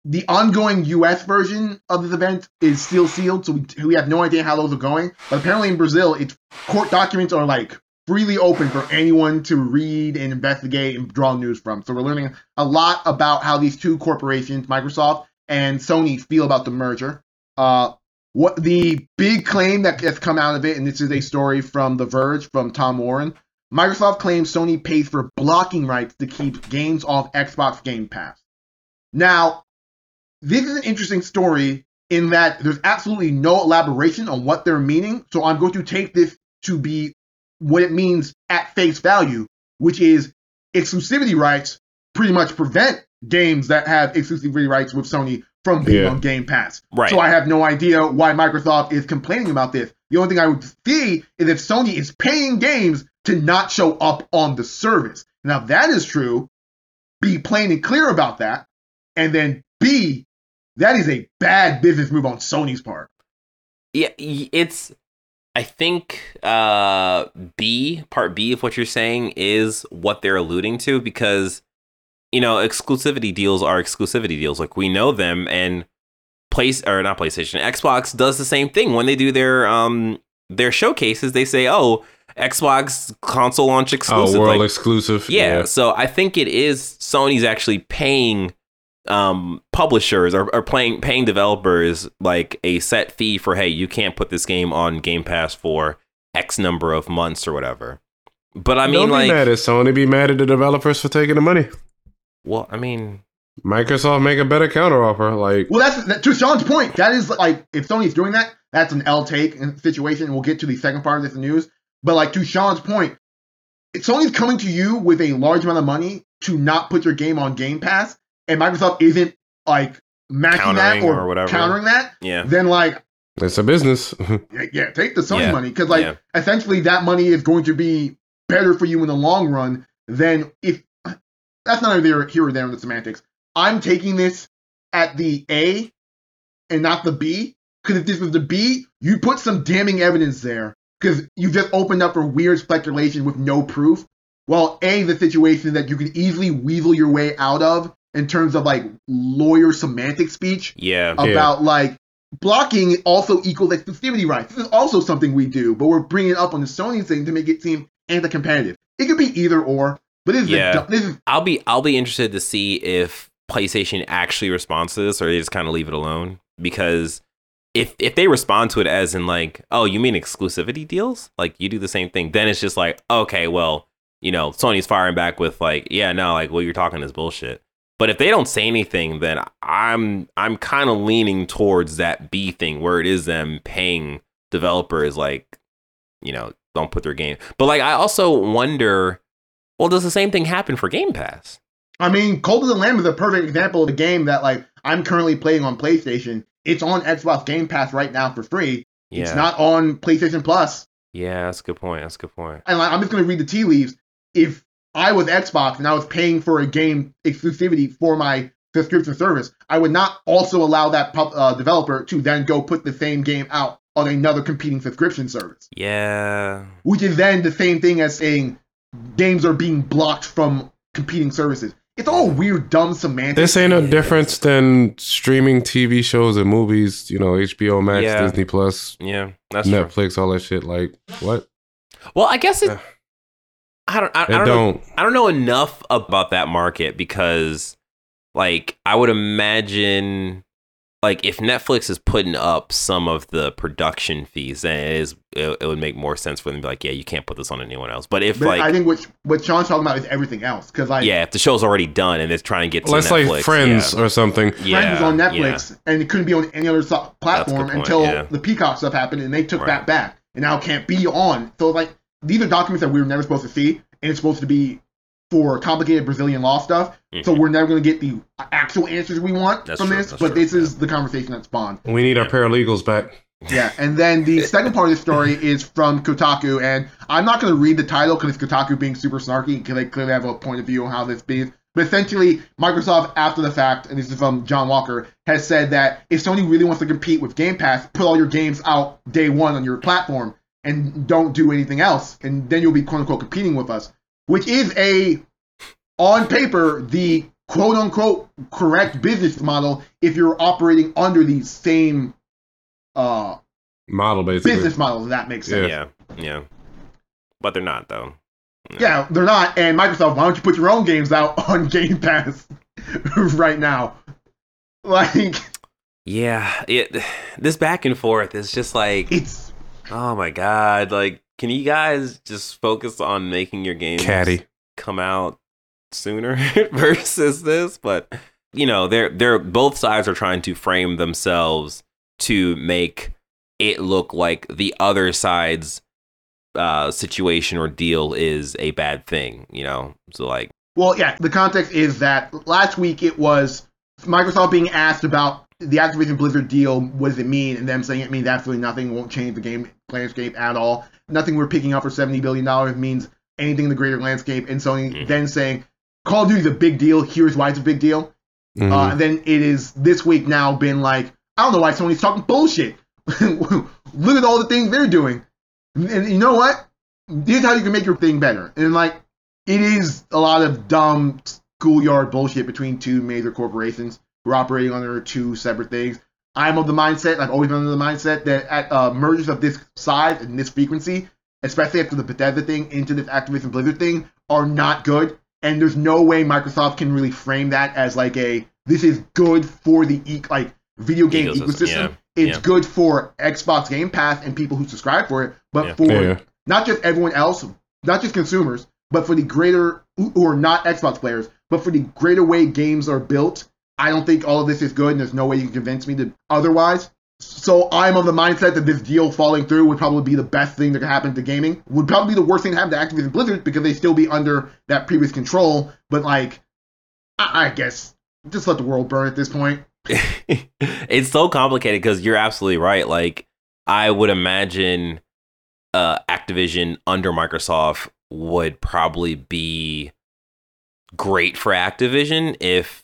the ongoing U.S. version of this event is still sealed, so we, we have no idea how those are going. But apparently in Brazil, it's court documents are like freely open for anyone to read and investigate and draw news from. So we're learning a lot about how these two corporations, Microsoft and Sony, feel about the merger. Uh, what the big claim that has come out of it, and this is a story from The Verge from Tom Warren. Microsoft claims Sony pays for blocking rights to keep games off Xbox Game Pass. Now, this is an interesting story in that there's absolutely no elaboration on what they're meaning. So I'm going to take this to be what it means at face value, which is exclusivity rights pretty much prevent games that have exclusivity rights with Sony from being Yeah. on Game Pass. Right. So I have no idea why Microsoft is complaining about this. The only thing I would see is if Sony is paying games to not show up on the service. Now, that is true, be plain and clear about that. And then B, that is a bad business move on Sony's part. Yeah, it's. I think uh, B part B of what you're saying is what they're alluding to because you know exclusivity deals are exclusivity deals. Like we know them, and place or not PlayStation, Xbox does the same thing when they do their um their showcases. They say, "Oh, Xbox console launch exclusive. Oh, world like, exclusive. yeah, so I think it is Sony's actually paying um publishers or, or playing paying developers like a set fee for hey you can't put this game on game pass for x number of months or whatever but i mean Don't like be mad at Sony. Be mad at the developers for taking the money. well i mean Microsoft make a better counteroffer. Like, Well, that's that, to Sean's point. That is like if Sony's doing that, that's an L take situation. We'll get to the second part of this news. But like to Sean's point, if Sony's coming to you with a large amount of money to not put your game on Game Pass, and Microsoft isn't like matching that or, or whatever. countering that, yeah then like it's a business. yeah, yeah, take the Sony Yeah, money because like yeah. essentially that money is going to be better for you in the long run than if that's not either here or there in the semantics. I'm taking this at the A and not the B because if this was the B, you put some damning evidence there because you just opened up for weird speculation with no proof. Well, A, the situation that you can easily weasel your way out of in terms of like lawyer semantic speech yeah about like blocking also equals exclusivity rights. This is also something we do, but we're bringing it up on the Sony thing to make it seem anti-competitive. It could be either or, but this is, Yeah. a, this is i'll be i'll be interested to see if playstation actually responds to this or they just kind of leave it alone because if if they respond to it as in like oh you mean exclusivity deals? Like you do the same thing then it's just like okay well you know sony's firing back with like yeah no like what you're talking is bullshit. But if they don't say anything then i'm i'm kind of leaning towards that b thing where it is them paying developers like you know don't put their game. But like i also wonder well does the same thing happen for game pass? I mean, Cult of the Lamb is a perfect example of a game that like I'm currently playing on PlayStation. It's on Xbox Game Pass right now for free. yeah It's not on PlayStation Plus. yeah that's a good point that's a good point. And I'm just gonna read the tea leaves. If I was Xbox and I was paying for a game exclusivity for my subscription service, I would not also allow that pub, uh, developer to then go put the same game out on another competing subscription service. yeah which is then the same thing as saying games are being blocked from competing services. It's all weird, dumb semantics. This ain't no difference than streaming TV shows and movies. You know, HBO Max, Yeah. Disney Plus, yeah that's true. Netflix, all that shit. Like, what? well i guess it i don't i, I don't, know don't. I don't know enough about that market because, like, I would imagine, like, if Netflix is putting up some of the production fees, then it is it, it would make more sense for them to be like, yeah, you can't put this on anyone else. But if But like, I think what what Sean's talking about is everything else because like yeah, if the show's already done and it's trying to get to Let's Netflix, like Friends yeah. or something. Friends yeah, was on yeah. Netflix and it couldn't be on any other so- platform point, until yeah. the Peacock stuff happened and they took Right. that back and now it can't be on. So like these are documents that we were never supposed to see and it's supposed to be for complicated Brazilian law stuff. So Mhm. we're never going to get the actual answers we want That's from true, this. But true, this is the conversation that spawned. We need our paralegals back. Yeah, and then the second part of the story is from Kotaku, and I'm not going to read the title because it's Kotaku being super snarky because they clearly have a point of view on how this be. But But essentially, Microsoft, after the fact, and this is from John Walker, has said that if Sony really wants to compete with Game Pass, put all your games out day one on your platform and don't do anything else, and then you'll be quote unquote competing with us, which is a on paper the quote unquote correct business model if you're operating under the same uh, Model basically. business model. If that makes sense. Yeah, yeah. But they're not though. Yeah, they're not. And Microsoft, why don't you put your own games out on Game Pass right now? Like, Yeah, it. This back and forth is just like, it's oh my god! Like, can you guys just focus on making your games Caddy. come out sooner versus this? But you know, they're they're both sides are trying to frame themselves to make it look like the other side's uh, situation or deal is a bad thing. You know, so like, well, yeah. The context is that last week it was Microsoft being asked about the Activision Blizzard deal. What does it mean? And them saying it means absolutely nothing. Won't change the game landscape at all. Nothing we're picking up for seventy billion dollars means anything in the greater landscape. And Sony Mhm. then saying Call of Duty is a big deal. Here's why it's a big deal. Mhm. Uh, and then it is this week now been like, I don't know why Sony's talking bullshit. Look at all the things they're doing. And you know what? Here's how you can make your thing better. And like, it is a lot of dumb schoolyard bullshit between two major corporations who are operating under two separate things. I'm of the mindset, I've always been of the mindset that at uh, mergers of this size and this frequency, especially after the Bethesda thing into this Activision Blizzard thing, are not good. And there's no way Microsoft can really frame that as like a this is good for the e- like video game Ecosystem, ecosystem. yeah, It's yeah. good for Xbox Game Pass and people who subscribe for it, but Yeah. for Yeah. not just everyone else, not just consumers, but for the greater who who are not Xbox players, but for the greater way games are built. I don't think all of this is good, and there's no way you can convince me to otherwise. So I'm of the mindset that this deal falling through would probably be the best thing that could happen to gaming. Would probably be the worst thing to happen to Activision Blizzard because they still be under that previous control. But like, I, I guess just let the world burn at this point. it's so complicated because you're absolutely right. Like, I would imagine uh, Activision under Microsoft would probably be great for Activision if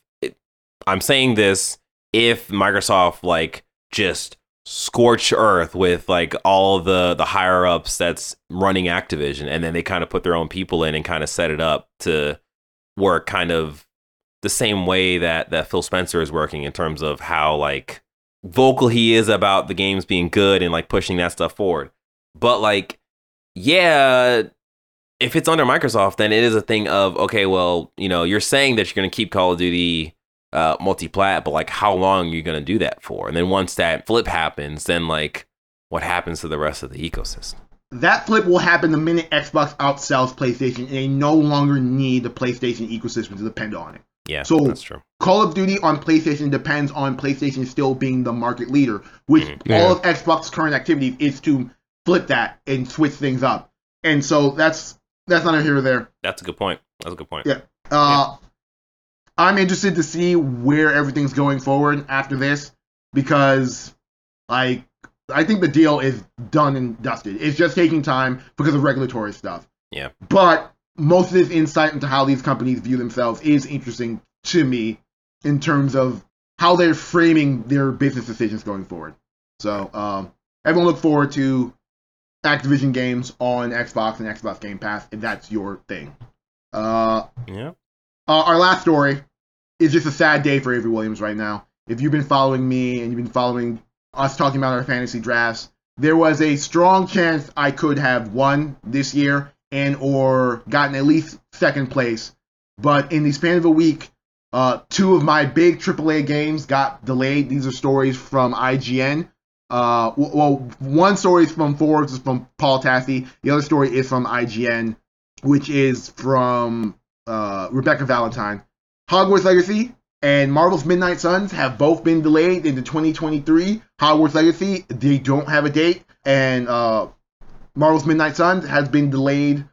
I'm saying this if Microsoft like just scorch earth with like all the the higher ups that's running Activision and then they kind of put their own people in and kind of set it up to work kind of the same way that that Phil Spencer is working in terms of how like vocal he is about the games being good and like pushing that stuff forward. But like yeah, if it's under Microsoft then it is a thing of okay, well, you know, you're saying that you're going to keep Call of Duty uh multi-plat, but like how long are you going to do that for? And then once that flip happens, then like what happens to the rest of the ecosystem? That flip will happen the minute Xbox outsells PlayStation, and they no longer need the PlayStation ecosystem to depend on it. Yeah, So- that's true. Call of Duty on PlayStation depends on PlayStation still being the market leader, which Mhm. Yeah. all of Xbox's current activities is to flip that and switch things up. And so that's that's not a here or there. That's a good point. That's a good point. Yeah. Uh, I'm interested to see where everything's going forward after this because, like, I think the deal is done and dusted. It's just taking time because of regulatory stuff. Yeah. But most of this insight into how these companies view themselves is interesting to me in terms of how they're framing their business decisions going forward. So, um, everyone look forward to Activision games on Xbox and Xbox Game Pass if that's your thing. Uh, Yeah. Uh, our last story is just a sad day for Avery Williams right now. If you've been following me and you've been following us talking about our fantasy drafts, there was a strong chance I could have won this year and or gotten at least second place. But in the span of a week, uh, two of my big AAA games got delayed. These are stories from IGN. Uh, well, one story is from Forbes, is from Paul Tassi. The other story is from IGN, which is from uh, Rebecca Valentine. Hogwarts Legacy and Marvel's Midnight Suns have both been delayed into 2023. Hogwarts Legacy, they don't have a date, and uh, Marvel's Midnight Suns has been delayed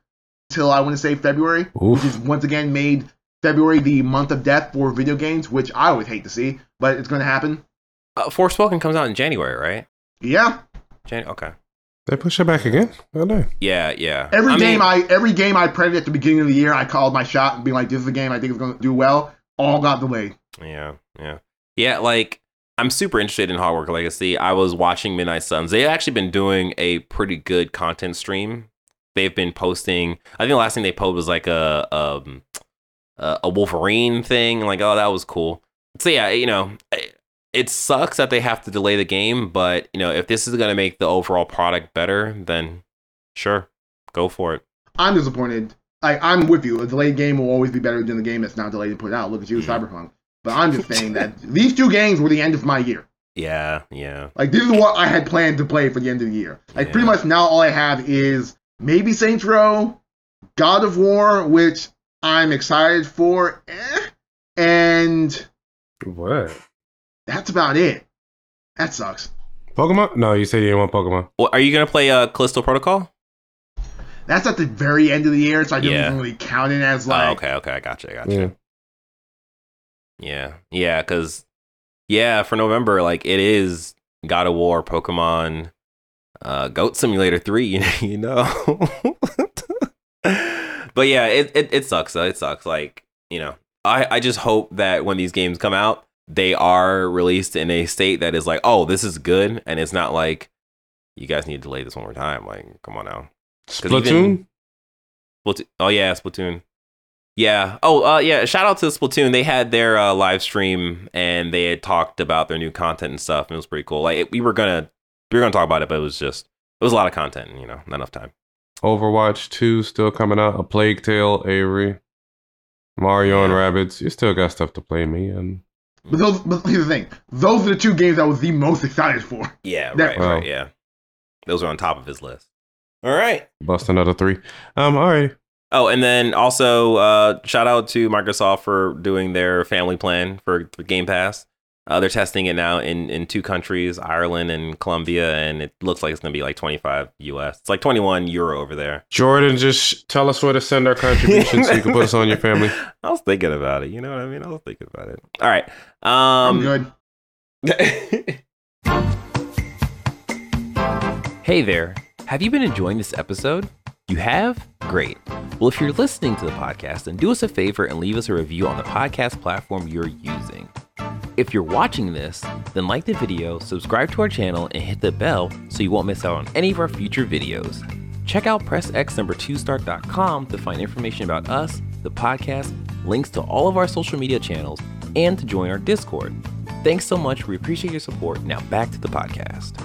till I want to say February, which is once again made February the month of death for video games, which I always hate to see, but it's going to happen. Uh, Forspoken comes out in January, right? Yeah, Jan- okay. They push it back again. Oh no. Yeah, yeah. Every I game mean, I every game I predicted at the beginning of the year, I called my shot and be like, "This is a game I think is going to do well." All got delayed. Yeah, yeah, yeah. Like I'm super interested in Hogwarts Legacy. I was watching Midnight Suns. They've actually been doing a pretty good content stream. They've been posting. I think the last thing they posted was like a um a a Wolverine thing. Like, oh, that was cool. So yeah, you know, it- it sucks that they have to delay the game, but you know, if this is gonna make the overall product better, then sure, go for it. I'm disappointed. Like I'm with you. A delayed game will always be better than the game that's not delayed and put out. Look at you, Mhm. Cyberpunk. But I'm just saying that these two games were the end of my year. Yeah, yeah. Like this is what I had planned to play for the end of the year. Like pretty much now all I have is maybe Saints Row, God of War, which I'm excited for, eh, and What? That's about it. That sucks. Pokemon? No, you said you didn't want Pokemon. Well, are you gonna play uh, Callisto Protocol? That's at the very end of the year, so I didn't Yeah. even really count it as like. oh, okay, okay, I gotcha, I gotcha. Yeah. Yeah, yeah, because yeah, for November, like it is God of War, Pokemon, uh, Goat Simulator Three. You know, but yeah, it, it it sucks. though. It sucks. Like you know, I I just hope that when these games come out, they are released in a state that is like, oh, this is good, and it's not like you guys need to delay this one more time. Like, come on now. Splatoon? even- Splatoon. Oh yeah, Splatoon. Yeah. Oh uh, yeah. Shout out to Splatoon. They had their uh, live stream and they had talked about their new content and stuff. And it was pretty cool. Like it, we were gonna we were gonna talk about it, but it was just it was a lot of content. and, You know, not enough time. Overwatch 2 still coming out. A Plague Tale, Avery. Mario and Rabbids. You still got stuff to play, man. But those, but here's the thing: those are the two games I was the most excited for. Yeah. That- Right. Wow. Right. Yeah. Those are on top of his list. All right. Bust another three. Um, all right. Oh, and then also uh, shout out to Microsoft for doing their family plan for, for Game Pass. Uh, they're testing it now in, in two countries, Ireland and Colombia, and it looks like it's going to be like 25 US. It's like 21 euro over there. Jordan, just tell us where to send our contributions so you can put us on your family. I was thinking about it. You know what I mean? I was thinking about it. All right. I'm Um, good. hey there. Have you been enjoying this episode? You have? Great. Well, if you're listening to the podcast, then do us a favor and leave us a review on the podcast platform you're using. If you're watching this, then like the video, subscribe to our channel, and hit the bell so you won't miss out on any of our future videos. Check out pressx2start.com to find information about us, the podcast, links to all of our social media channels, and to join our Discord. Thanks so much. We appreciate your support. Now back to the podcast.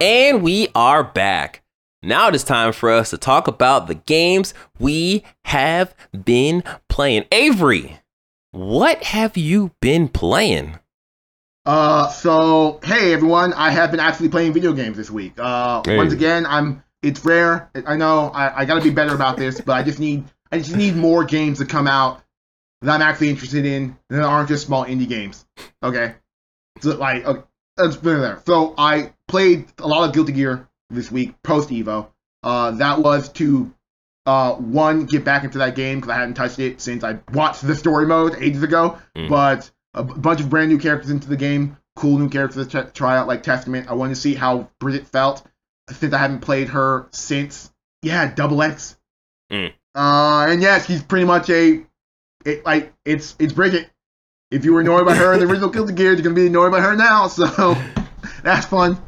And we are back. Now it is time for us to talk about the games we have been playing. Avery, what have you been playing? Uh, so hey everyone, I have been actually playing video games this week. Uh, Hey. once again, I'm. It's rare. I know. I, I got to be better about this, but I just need. I just need more games to come out that I'm actually interested in that aren't just small indie games. Okay. So like, okay, let's put it there. So I played a lot of Guilty Gear this week post Evo. Uh, that was to uh one get back into that game because I hadn't touched it since I watched the story mode ages ago. Mm. But a b- bunch of brand new characters into the game, cool new characters to ch- try out like Testament. I wanted to see how Bridget felt since I haven't played her since yeah Double X. Mm. Uh, and yeah, she's pretty much a it, like it's it's Bridget. If you were annoyed by her in the original Guilty Gear, you're gonna be annoyed by her now. So that's fun.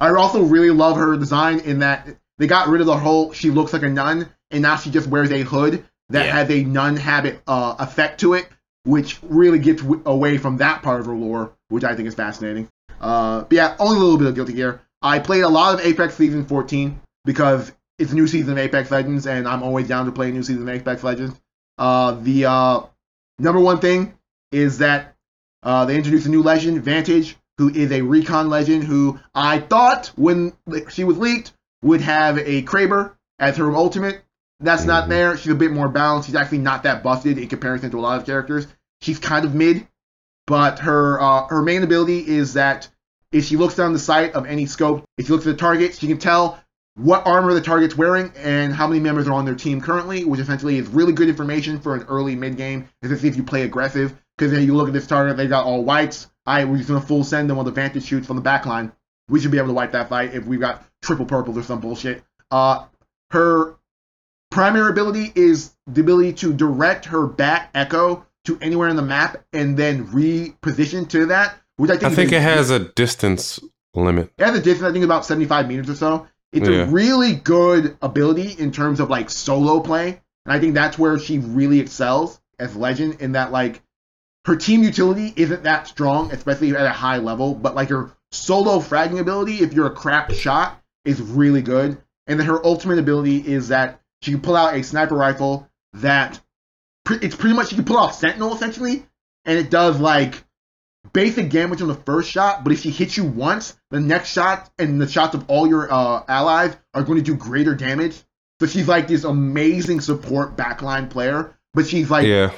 I also really love her design in that they got rid of the whole she looks like a nun and now she just wears a hood that Yeah. has a nun habit uh, effect to it, which really gets w- away from that part of her lore, which I think is fascinating. Uh, but yeah, only a little bit of Guilty Gear. I played a lot of Apex Season 14 because it's a new season of Apex Legends, and I'm always down to play a new season of Apex Legends. Uh, the uh, number one thing is that uh, they introduced a new legend, Vantage, who is a recon legend who I thought when she was leaked would have a Kraber as her ultimate. That's not Mhm. there. She's a bit more balanced. She's actually not that busted in comparison to a lot of characters. She's kind of mid, but her uh, her main ability is that if she looks down the sight of any scope, if she looks at the target, she can tell what armor the target's wearing and how many members are on their team currently, which essentially is really good information for an early mid game, especially if you play aggressive. Because then you look at this target, they got all whites, I we're just gonna full send them on the vantage shoots from the back line. We should be able to wipe that fight if we've got triple purples or some bullshit. Uh, her primary ability is the ability to direct her bat echo to anywhere in the map and then reposition to that, which I think I think it has a distance limit. it has a distance, I think about 75 meters or so. It's Yeah. a really good ability in terms of like solo play. And I think that's where she really excels as Legend in that like her team utility isn't that strong, especially at a high level, but like her solo fragging ability, if you're a crap shot, is really good. And then her ultimate ability is that she can pull out a sniper rifle that pre- it's pretty much she can pull off Sentinel essentially, and it does like basic damage on the first shot, but if she hits you once, the next shot and the shots of all your uh, allies are going to do greater damage. So she's like this amazing support backline player, but she's like, yeah.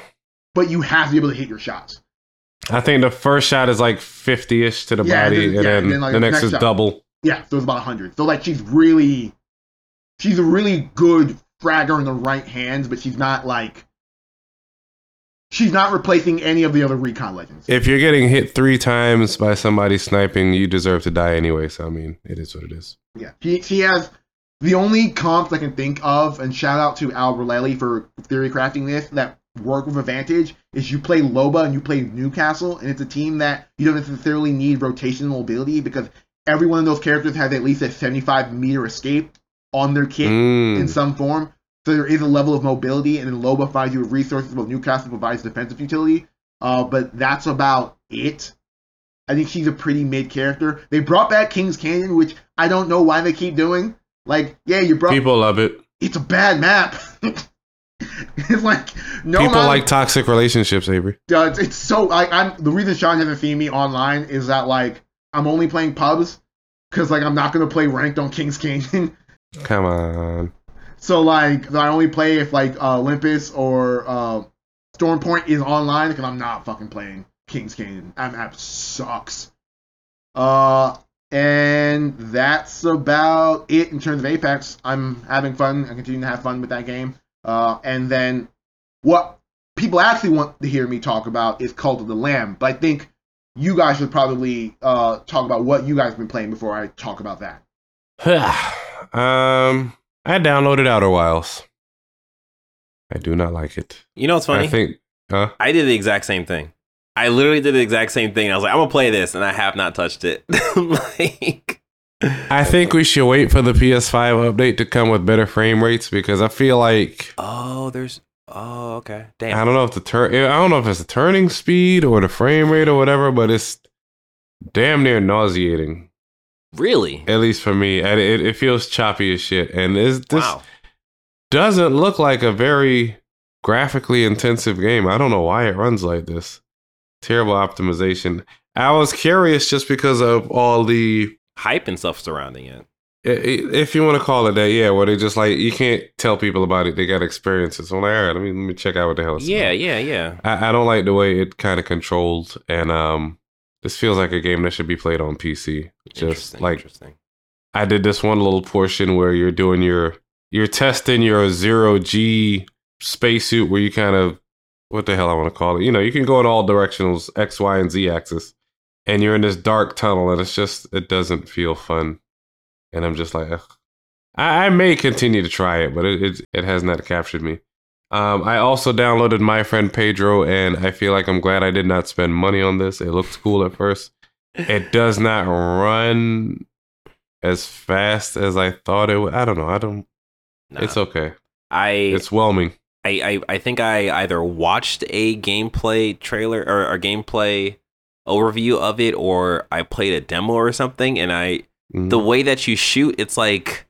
But you have to be able to hit your shots. I think the first shot is like 50 ish to the Yeah, body, and and then- yeah, then, and then, like, the the next, next is shot. double. Yeah, so it's about 100. So like she's really, she's a really good fragger in the right hands, but she's not like, she's not replacing any of the other recon legends. If you're getting hit three times by somebody sniping, you deserve to die anyway. So, I mean, it is what it is. Yeah, she, she has the only comps I can think of, and shout out to Al Raleigh for theory crafting this that work with advantage is you play Loba and you play Newcastle, and it's a team that you don't necessarily need rotational mobility because every one of those characters has at least a 75 meter escape on their kit Mm. in some form. So there is a level of mobility, and then Loba provides you with resources, while Newcastle provides defensive utility. Uh, but that's about it. I think she's a pretty mid character. They brought back King's Canyon, which I don't know why they keep doing. Like, yeah, you brought. People love it. It's a bad map. it's like no People amount- like toxic relationships, Avery. uh, it's, it's so like I'm the reason Sean hasn't seen me online is that like I'm only playing pubs because like I'm not gonna play ranked on King's Canyon. Come on. so like I only play if like uh, Olympus or uh, Storm Point is online because I'm not fucking playing King's Canyon. That map sucks. Uh, and that's about it in terms of Apex. I'm having fun. I continue to have fun with that game. Uh, and then what people actually want to hear me talk about is Cult of the Lamb. But I think you guys should probably uh, talk about what you guys have been playing before I talk about that. um, I downloaded Outer Wilds. I do not like it. You know what's funny? I think, huh? I did the exact same thing. I literally did the exact same thing. I was like, I'm gonna play this, and I have not touched it. like, I think we should wait for the PS5 update to come with better frame rates because I feel like oh, there's, oh, okay, damn. I don't know if the turn I don't know if it's the turning speed or the frame rate or whatever, but it's damn near nauseating. Really? At least for me, and it, it feels choppy as shit. And this this wow. doesn't look like a very graphically intensive game. I don't know why it runs like this. Terrible optimization. I was curious just because of all the Hype and stuff surrounding it. if you want to call it that, yeah, where they just like you can't tell people about it. They got experiences. So I'm like, all right, let me let me check out what the hell Yeah, about. yeah, yeah. I, I don't like the way it kind of controlled, and um, this feels like a game that should be played on PC. Just Interesting. like interesting. I did this one little portion where you're doing your you're testing your zero G spacesuit where you kind of what the hell I want to call it. You know, you can go in all directionals, X, Y, and Z axis, and you're in this dark tunnel, and it's just it doesn't feel fun. And I'm just like, Ugh. I, I may continue to try it, but it it, it has not captured me. Um, I also downloaded my friend Pedro, and I feel like I'm glad I did not spend money on this. It looked cool at first. It does not run as fast as I thought it would. I don't know. I don't. Nah. It's okay. I, It's whelming. I, I, I think I either watched a gameplay trailer or a gameplay overview of it, or I played a demo or something, and I Mhm. the way that you shoot, it's like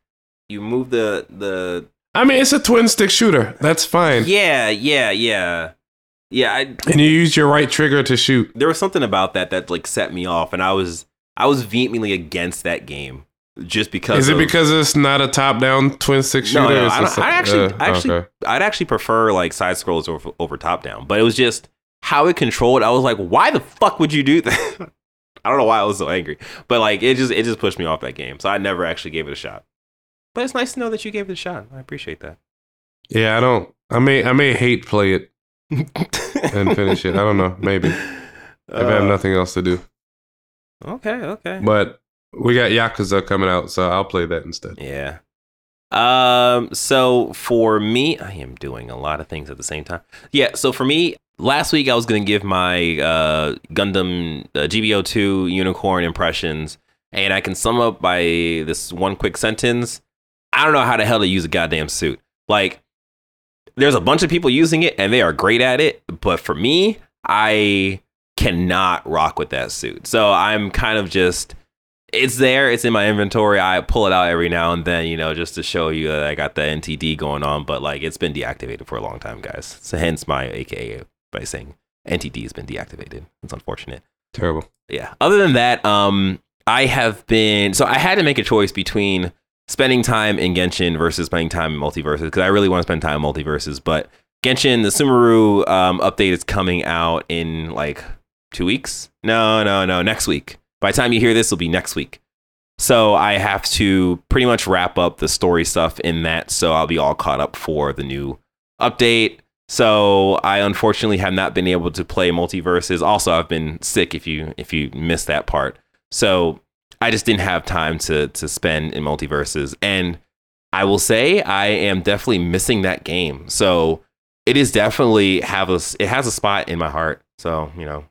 you move the the I mean, it's a twin stick shooter. That's fine. yeah yeah yeah yeah. I, And you use your right trigger to shoot. there was something about that that like set me off, and I was I was vehemently against that game just because. Is it of- because it's not a top down twin stick shooter? No, no, It's I, just don't, I a- actually, uh, I actually, okay. I'd actually prefer like side scrolls over, over top down. But it was just how it controlled. I was like, why the fuck would you do that? I don't know why I was so angry, but like it just, it just pushed me off that game. So I never actually gave it a shot. But it's nice to know that you gave it a shot. I appreciate that. Yeah, I don't. I may. I may hate play it and finish it. I don't know. Maybe. If I have Uh, nothing else to do. Okay, okay. But we got Yakuza coming out, so I'll play that instead. Yeah. Um. So for me, I am doing a lot of things at the same time. Yeah. So for me, last week I was gonna give my uh, Gundam uh, GBO2 unicorn impressions, and I can sum up by this one quick sentence. I don't know how the hell to use a goddamn suit. Like, there's a bunch of people using it, and they are great at it. But for me, I cannot rock with that suit. So I'm kind of just it's there. It's in my inventory. I pull it out every now and then, you know, just to show you that I got the NTD going on. But like, it's been deactivated for a long time, guys. So hence my AKA by saying NTD has been deactivated. It's unfortunate. Terrible. Yeah. Other than that, um, I have been so I had to make a choice between spending time in Genshin versus spending time in MultiVersus because I really want to spend time in MultiVersus. But Genshin, the Sumeru um, update is coming out in like two weeks. No, no, no, next week. By the time you hear this, will be next week. So I have to pretty much wrap up the story stuff in that, so I'll be all caught up for the new update. So I unfortunately have not been able to play MultiVersus. Also, I've been sick. If you if you missed that part, so I just didn't have time to to spend in MultiVersus. And I will say I am definitely missing that game. So it is definitely have a it has a spot in my heart. So you know,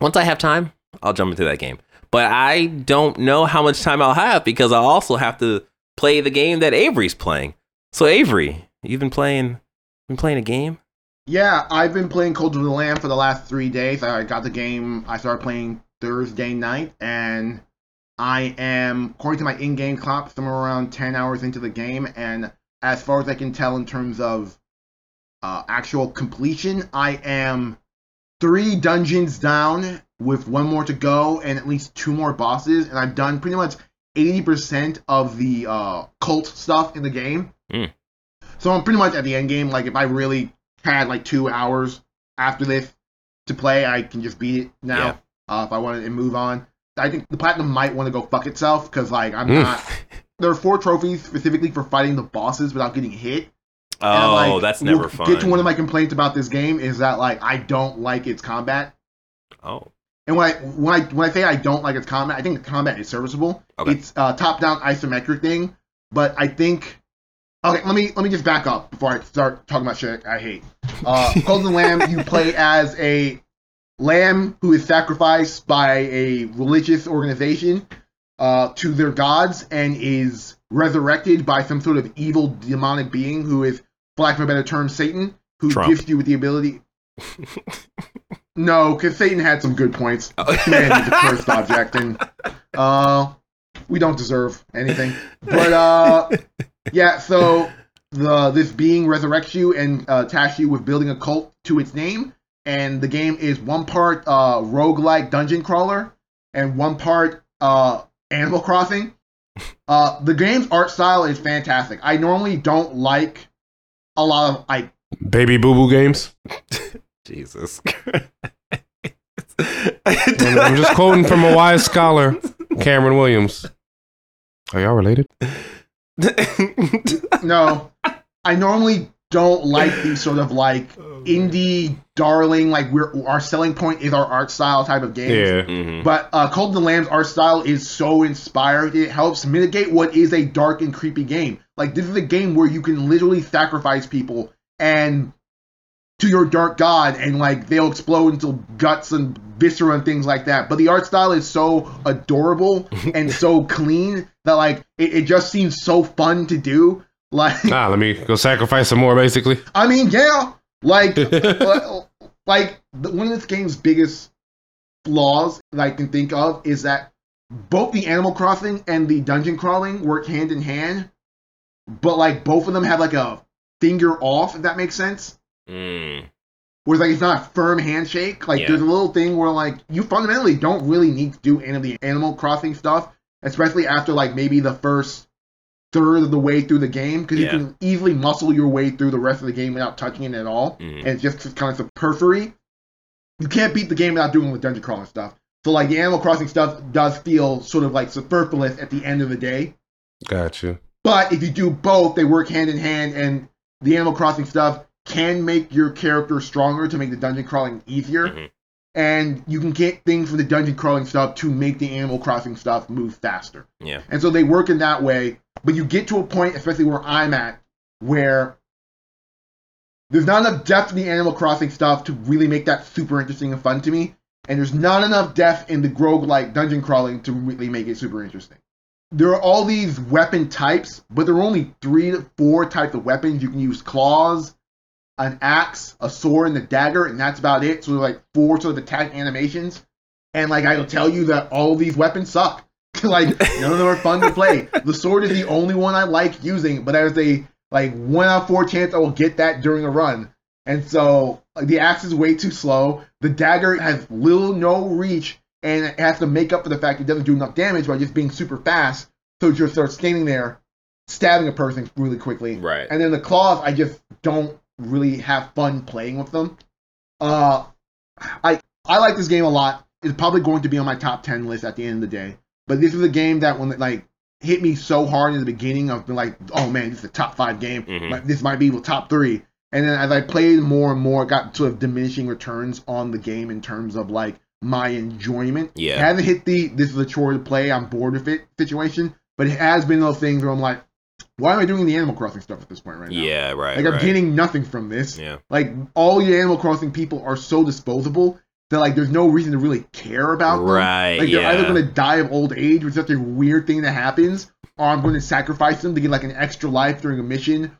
once I have time, I'll jump into that game. But I don't know how much time I'll have because I also have to play the game that Avery's playing. So Avery, you've been playing been playing a game? Yeah, I've been playing Cult of the Lamb for the last three days. I got the game. I started playing Thursday night, and I am, according to my in-game clock, somewhere around ten hours into the game. And as far as I can tell, in terms of uh, actual completion, I am three dungeons down with one more to go, and at least two more bosses. And I've done pretty much eighty percent of the uh, cult stuff in the game. Mm. So I'm pretty much at the end game. Like if I really had like two hours after this to play, I can just beat it now. Yeah. Uh, if I wanted to move on, I think the platinum might want to go fuck itself because like I'm Mm. not. There are four trophies specifically for fighting the bosses without getting hit. Oh, like, that's we'll never fun. Get to one of my complaints about this game is that like I don't like its combat. Oh, And when I when I when I say I don't like its combat, I think the combat is serviceable. Okay. It's a top down isometric thing, but I think okay. Let me let me just back up before I start talking about shit I hate. Uh, Golden Lamb, you play as a lamb who is sacrificed by a religious organization uh, to their gods and is resurrected by some sort of evil demonic being who is, for lack of a better term, Satan, who Trump. gifts you with the ability. no, because Satan had some good points. Man, he's a cursed object, and uh, we don't deserve anything. But uh, yeah, so the this being resurrects you and uh, tasks you with building a cult to its name, and the game is one part uh, roguelike dungeon crawler and one part uh, Animal Crossing. Uh, the game's art style is fantastic. I normally don't like a lot of like Baby boo boo games. Jesus. And I'm just quoting from a wise scholar, Cameron Williams. Are y'all related? No. I normally don't like these sort of like indie darling like we're our selling point is our art style type of games. Yeah. Mhm. But uh, Cult of the Lamb's art style is so inspired. It helps mitigate what is a dark and creepy game. Like this is a game where you can literally sacrifice people and to your dark god, and like they'll explode into guts and viscera and things like that. But the art style is so adorable and so clean that like it, it just seems so fun to do. Like Nah, let me go sacrifice some more, basically. I mean, yeah, like li- uh, like one of this game's biggest flaws that I can think of is that both the Animal Crossing and the dungeon crawling work hand in hand, but like both of them have like a finger off, if that makes sense. Mm. Where like it's not a firm handshake. Like Yeah. there's a little thing where like you fundamentally don't really need to do any of the Animal Crossing stuff, especially after like maybe the first third of the way through the game, because Yeah. you can easily muscle your way through the rest of the game without touching it at all Mm. and it's just kind of some periphery. You can't beat the game without doing the dungeon crawling stuff. So like the Animal Crossing stuff does feel sort of like superfluous at the end of the day. Gotcha. But if you do both, they work hand in hand, and the Animal Crossing stuff can make your character stronger to make the dungeon crawling easier. Mhm. and you can get things from the dungeon crawling stuff to make the Animal Crossing stuff move faster. Yeah. And so they work in that way. But you get to a point, especially where I'm at, where there's not enough depth in the Animal Crossing stuff to really make that super interesting and fun to me. And there's not enough depth in the roguelike dungeon crawling to really make it super interesting. There are all these weapon types, but there are only three to four types of weapons. You can use claws, an axe, a sword, and a dagger, and that's about it. So like four sort of attack animations. And like I will tell you that all of these weapons suck. like none of them are fun to play. The sword is the only one I like using, but there's a like one out of four chance I will get that during a run. And so like, the axe is way too slow. The dagger has little no reach, and it has to make up for the fact it doesn't do enough damage by just being super fast. So you just start standing there, stabbing a person really quickly. Right. And then the claws, I just don't really have fun playing with them. Uh, I I like this game a lot. It's probably going to be on my top ten list at the end of the day. But this is a game that when it, like hit me so hard in the beginning, I've been like, oh man, this is a top five game. Mhm. Like, This might be the top three. And then as I played more and more, it got sort of diminishing returns on the game in terms of like my enjoyment. Yeah. It hasn't hit the this is a chore to play, I'm bored with it situation. But it has been those things where I'm like, why am I doing the Animal Crossing stuff at this point right now? Yeah, right. Like I'm right. getting nothing from this. Yeah. Like all your Animal Crossing people are so disposable that like there's no reason to really care about them. Right. Like they're yeah. either gonna die of old age, which is such a weird thing that happens, or I'm going to sacrifice them to get like an extra life during a mission,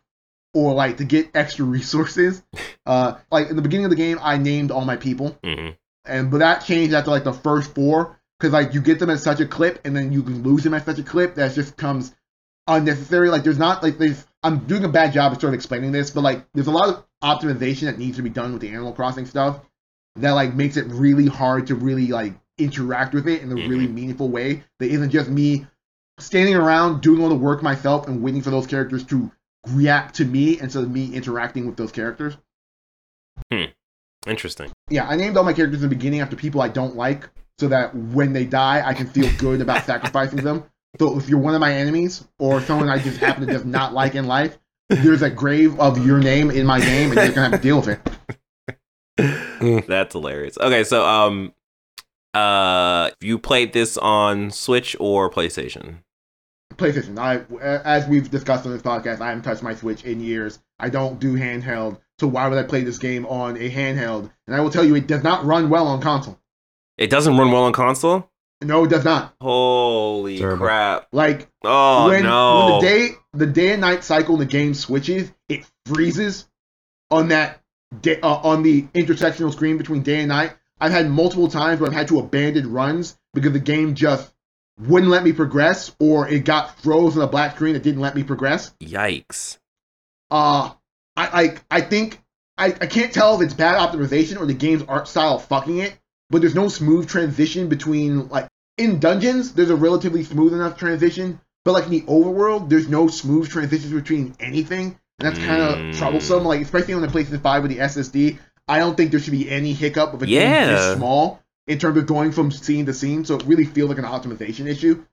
or like to get extra resources. Uh, like in the beginning of the game, I named all my people, Mhm. and but that changed after like the first four, because like you get them at such a clip, and then you can lose them at such a clip that just comes unnecessary. Like there's not like there's I'm doing a bad job of sort of explaining this, but like there's a lot of optimization that needs to be done with the Animal Crossing stuff that like makes it really hard to really like interact with it in a really meaningful way that isn't just me standing around doing all the work myself and waiting for those characters to react to me instead of me interacting with those characters. Hmm. Interesting. Yeah, I named all my characters in the beginning after people I don't like so that when they die I can feel good about sacrificing them. So if you're one of my enemies or someone I just happen to just not like in life, there's a grave of your name in my game and you're gonna have to deal with it. That's hilarious. Okay, so um, uh, you played this on Switch or PlayStation? PlayStation. I, as we've discussed on this podcast, I haven't touched my Switch in years. I don't do handheld, so why would I play this game on a handheld? And I will tell you, it does not run well on console. It doesn't run well on console. No, it does not. Holy Terrible. crap! Like Oh when, no! when the day the day and night cycle in the game switches, it freezes on that day, uh, on the intersectional screen between day and night. I've had multiple times where I've had to abandon runs because the game just wouldn't let me progress, or it got froze on a black screen that didn't let me progress. Yikes! uh I like I think I, I can't tell if it's bad optimization or the game's art style fucking it, but there's no smooth transition between like in dungeons, there's a relatively smooth enough transition, but like in the overworld, there's no smooth transitions between anything. And that's kind of Mm. troublesome, like especially on the PlayStation 5 with the SSD. I don't think there should be any hiccup of a game this small in terms of going from scene to scene. So it really feels like an optimization issue.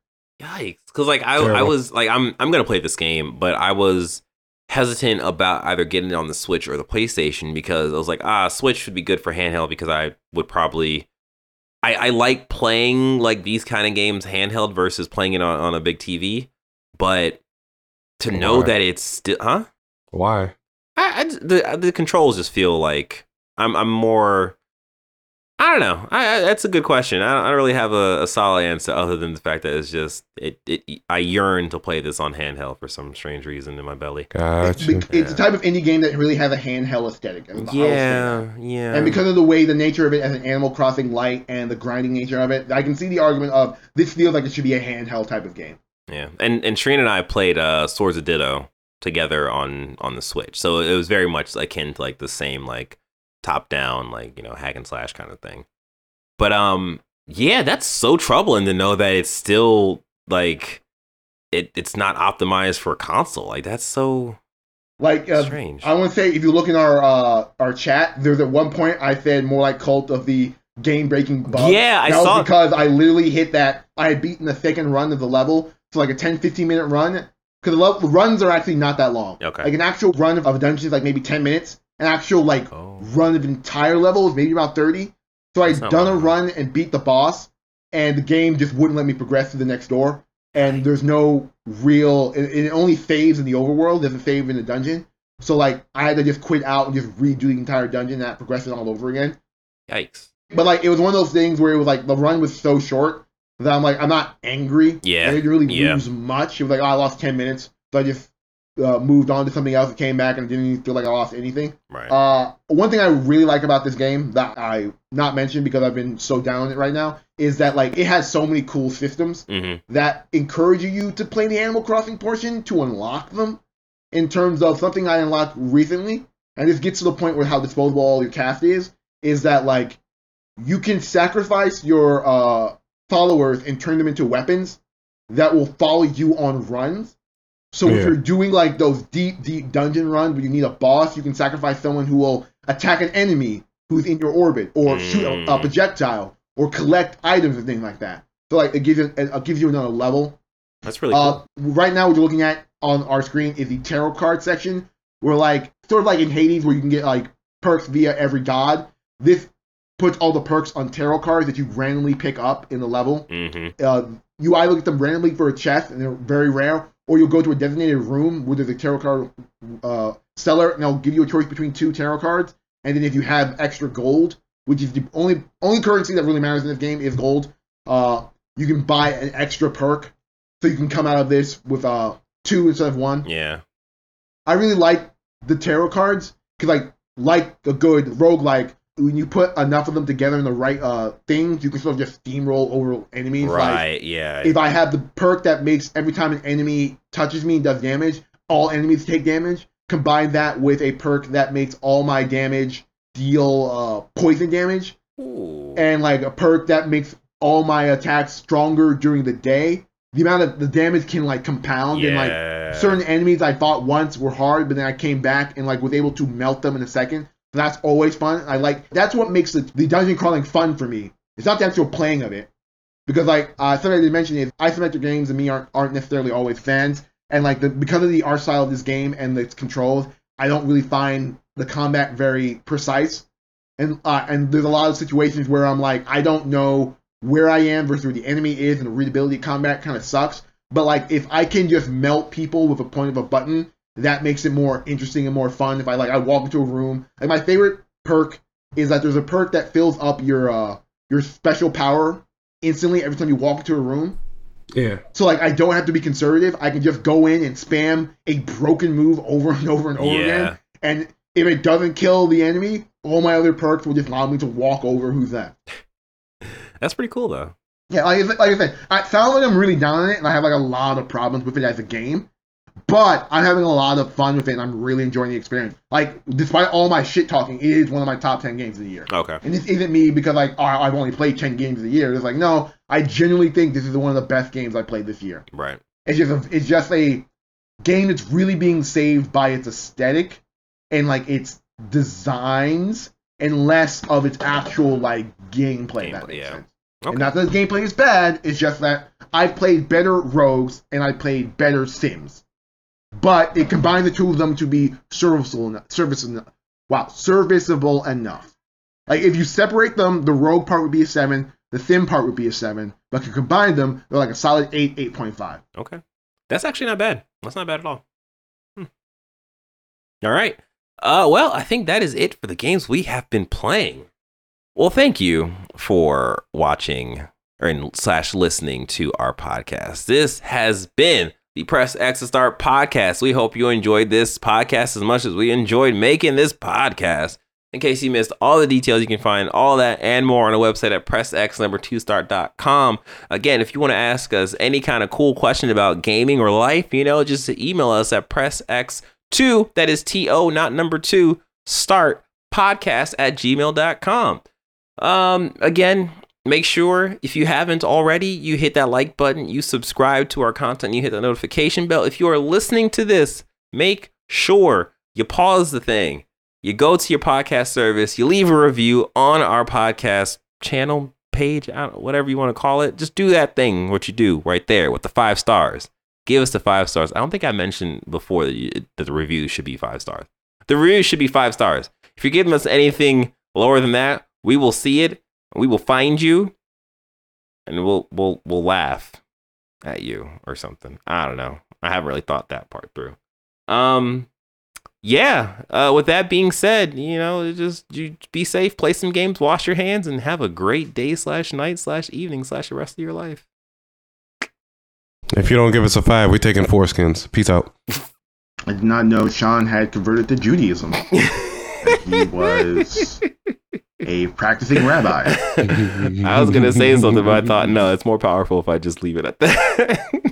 Yikes! Because like I, I was like I'm I'm gonna play this game, but I was hesitant about either getting it on the Switch or the PlayStation because I was like, ah, Switch would be good for handheld because I would probably. I, I like playing like these kind of games handheld versus playing it on, on a big TV, but to know that it's still, huh? Why? I, I the the controls just feel like I'm I'm more. I don't know. I, I, that's a good question. I don't, I don't really have a, a solid answer other than the fact that it's just it, it. I yearn to play this on handheld for some strange reason in my belly. Gotcha. It's, it's the type of indie game that really has a handheld aesthetic. and I'll say that. Yeah, yeah. And because of the way the nature of it as an Animal Crossing light and the grinding nature of it, I can see the argument of this feels like it should be a handheld type of game. Yeah, and and Shreen and I played uh, Swords of Ditto together on on the Switch, so it was very much akin to like the same like top down like you know hack and slash kind of thing. But um, yeah, that's so troubling to know that it's still like it it's not optimized for a console. Like that's so Like uh, strange. I want to say, if you look in our uh, our chat, there's at one point I said more like Cult of the game breaking bug. Yeah, I that saw- because I literally hit that. I had beaten the second run of the level, for like a 10, 15 minute run. Because the level, runs are actually not that long. Okay. Like an actual run of, of a dungeon is like maybe ten minutes. An actual like Oh. run of entire level is maybe about thirty. So I'd That's done a run and beat the boss, and the game just wouldn't let me progress to the next door. And there's no real. It, it only saves in the overworld. Doesn't save in the dungeon. So like I had to just quit out and just redo the entire dungeon, that progress it all over again. Yikes. But like it was one of those things where it was like the run was so short that I'm like I'm not angry. Yeah, I didn't really yeah. lose much. It was like oh, I lost ten minutes, so I just uh, moved on to something else and came back and didn't feel like I lost anything. Right. Uh, one thing I really like about this game that I not mentioned because I've been so down on it right now is that like it has so many cool systems mm-hmm. that encourage you to play the Animal Crossing portion to unlock them. In terms of something I unlocked recently, and this gets to the point where how disposable all your cast is, is that like you can sacrifice your uh, followers and turn them into weapons that will follow you on runs. So if you're doing like those deep, deep dungeon runs where you need a boss, you can sacrifice someone who will attack an enemy who's in your orbit, or shoot a, a Mm. projectile, or collect items and things like that. So like it gives you it gives you another level. That's really Uh, cool. right now, what you're looking at on our screen is the tarot card section, where like sort of like in Hades, where you can get like perks via every god. This puts all the perks on tarot cards that you randomly pick up in the level. Mm-hmm. Uh, you either get them randomly for a chest, and they're very rare, or you'll go to a designated room where there's a tarot card uh, seller, and they'll give you a choice between two tarot cards. And then if you have extra gold, which is the only only currency that really matters in this game is gold, uh, you can buy an extra perk, so you can come out of this with uh two instead of one. Yeah. I really like the tarot cards because like like a good roguelike, when you put enough of them together in the right uh things, you can sort of just steamroll over enemies. Like, Right. yeah. if I have the perk that makes every time an enemy touches me and does damage, all enemies take damage. Combine that with a perk that makes all my damage deal uh, poison damage, Ooh. and like a perk that makes all my attacks stronger during the day. The amount of the damage can like compound, and like certain enemies I fought once were hard, but then I came back and like was able to melt them in a second. That's always fun. I like that's what makes the, the dungeon crawling fun for me. It's not the actual playing of it, because like uh, something I did mention is isometric games and me aren't aren't necessarily always fans, and like the because of the art style of this game and its controls, I don't really find the combat very precise, and uh, and there's a lot of situations where I'm like I don't know where I am versus where the enemy is, and the readability combat kind of sucks. But like if I can just melt people with a point of a button, that makes it more interesting and more fun. If I like I walk into a room, like my favorite perk is that there's a perk that fills up your uh your special power instantly every time you walk into a room. Yeah. So like I don't have to be conservative. I can just go in and spam a broken move over and over and over Yeah. again. And if it doesn't kill the enemy, all my other perks will just allow me to walk over who's that. That's pretty cool though. Yeah, like, like I said, I sound like I'm really down on it, and I have like a lot of problems with it as a game. But I'm having a lot of fun with it, and I'm really enjoying the experience. Like, despite all my shit talking, it is one of my top ten games of the year. Okay. And this isn't me because like oh, I've only played ten games a year. It's like no, I genuinely think this is one of the best games I played this year. Right. It's just a, it's just a game that's really being saved by its aesthetic and like its designs and less of its actual like gameplay. Gameplay, yeah. sense. Okay. And not that the gameplay is bad. It's just that I've played better rogues and I played better Sims, but it combined the two of them to be serviceable enough. Serviceable, wow, serviceable enough. Like if you separate them, the rogue part would be a seven, the thin part would be a seven, but if you combine them, they're like a solid eight, eight point five. Okay. That's actually not bad. That's not bad at all. Hmm. All right. Uh, well, I think that is it for the games we have been playing. Well, thank you for watching or in, slash listening to our podcast. This has been the Press X to Start podcast. We hope you enjoyed this podcast as much as we enjoyed making this podcast. In case you missed all the details, you can find all that and more on the website at pressx2start.com. Again, if you want to ask us any kind of cool question about gaming or life, you know, just email us at pressx2, that is T-O, not number two, start podcast at gmail.com. Um, again, make sure if you haven't already, you hit that like button, you subscribe to our content, you hit the notification bell. If you are listening to this, make sure you pause the thing, you go to your podcast service, you leave a review on our podcast channel page, know, whatever you want to call it. Just do that thing, what you do right there with the five stars. Give us the five stars. I don't think I mentioned before that, you, that the reviews should be five stars. The reviews should be five stars. If you're giving us anything lower than that, we will see it We will find you, and we'll we'll we'll laugh at you or something. I don't know. I haven't really thought that part through. Um, yeah. Uh, with that being said, you know, just you be safe, play some games, wash your hands, and have a great day slash night slash evening slash the rest of your life. If you don't give us a five, we're taking foreskins. Peace out. I did not know Sean had converted to Judaism. he was a practicing rabbi. I was gonna say something, but I thought no, it's more powerful if I just leave it at that.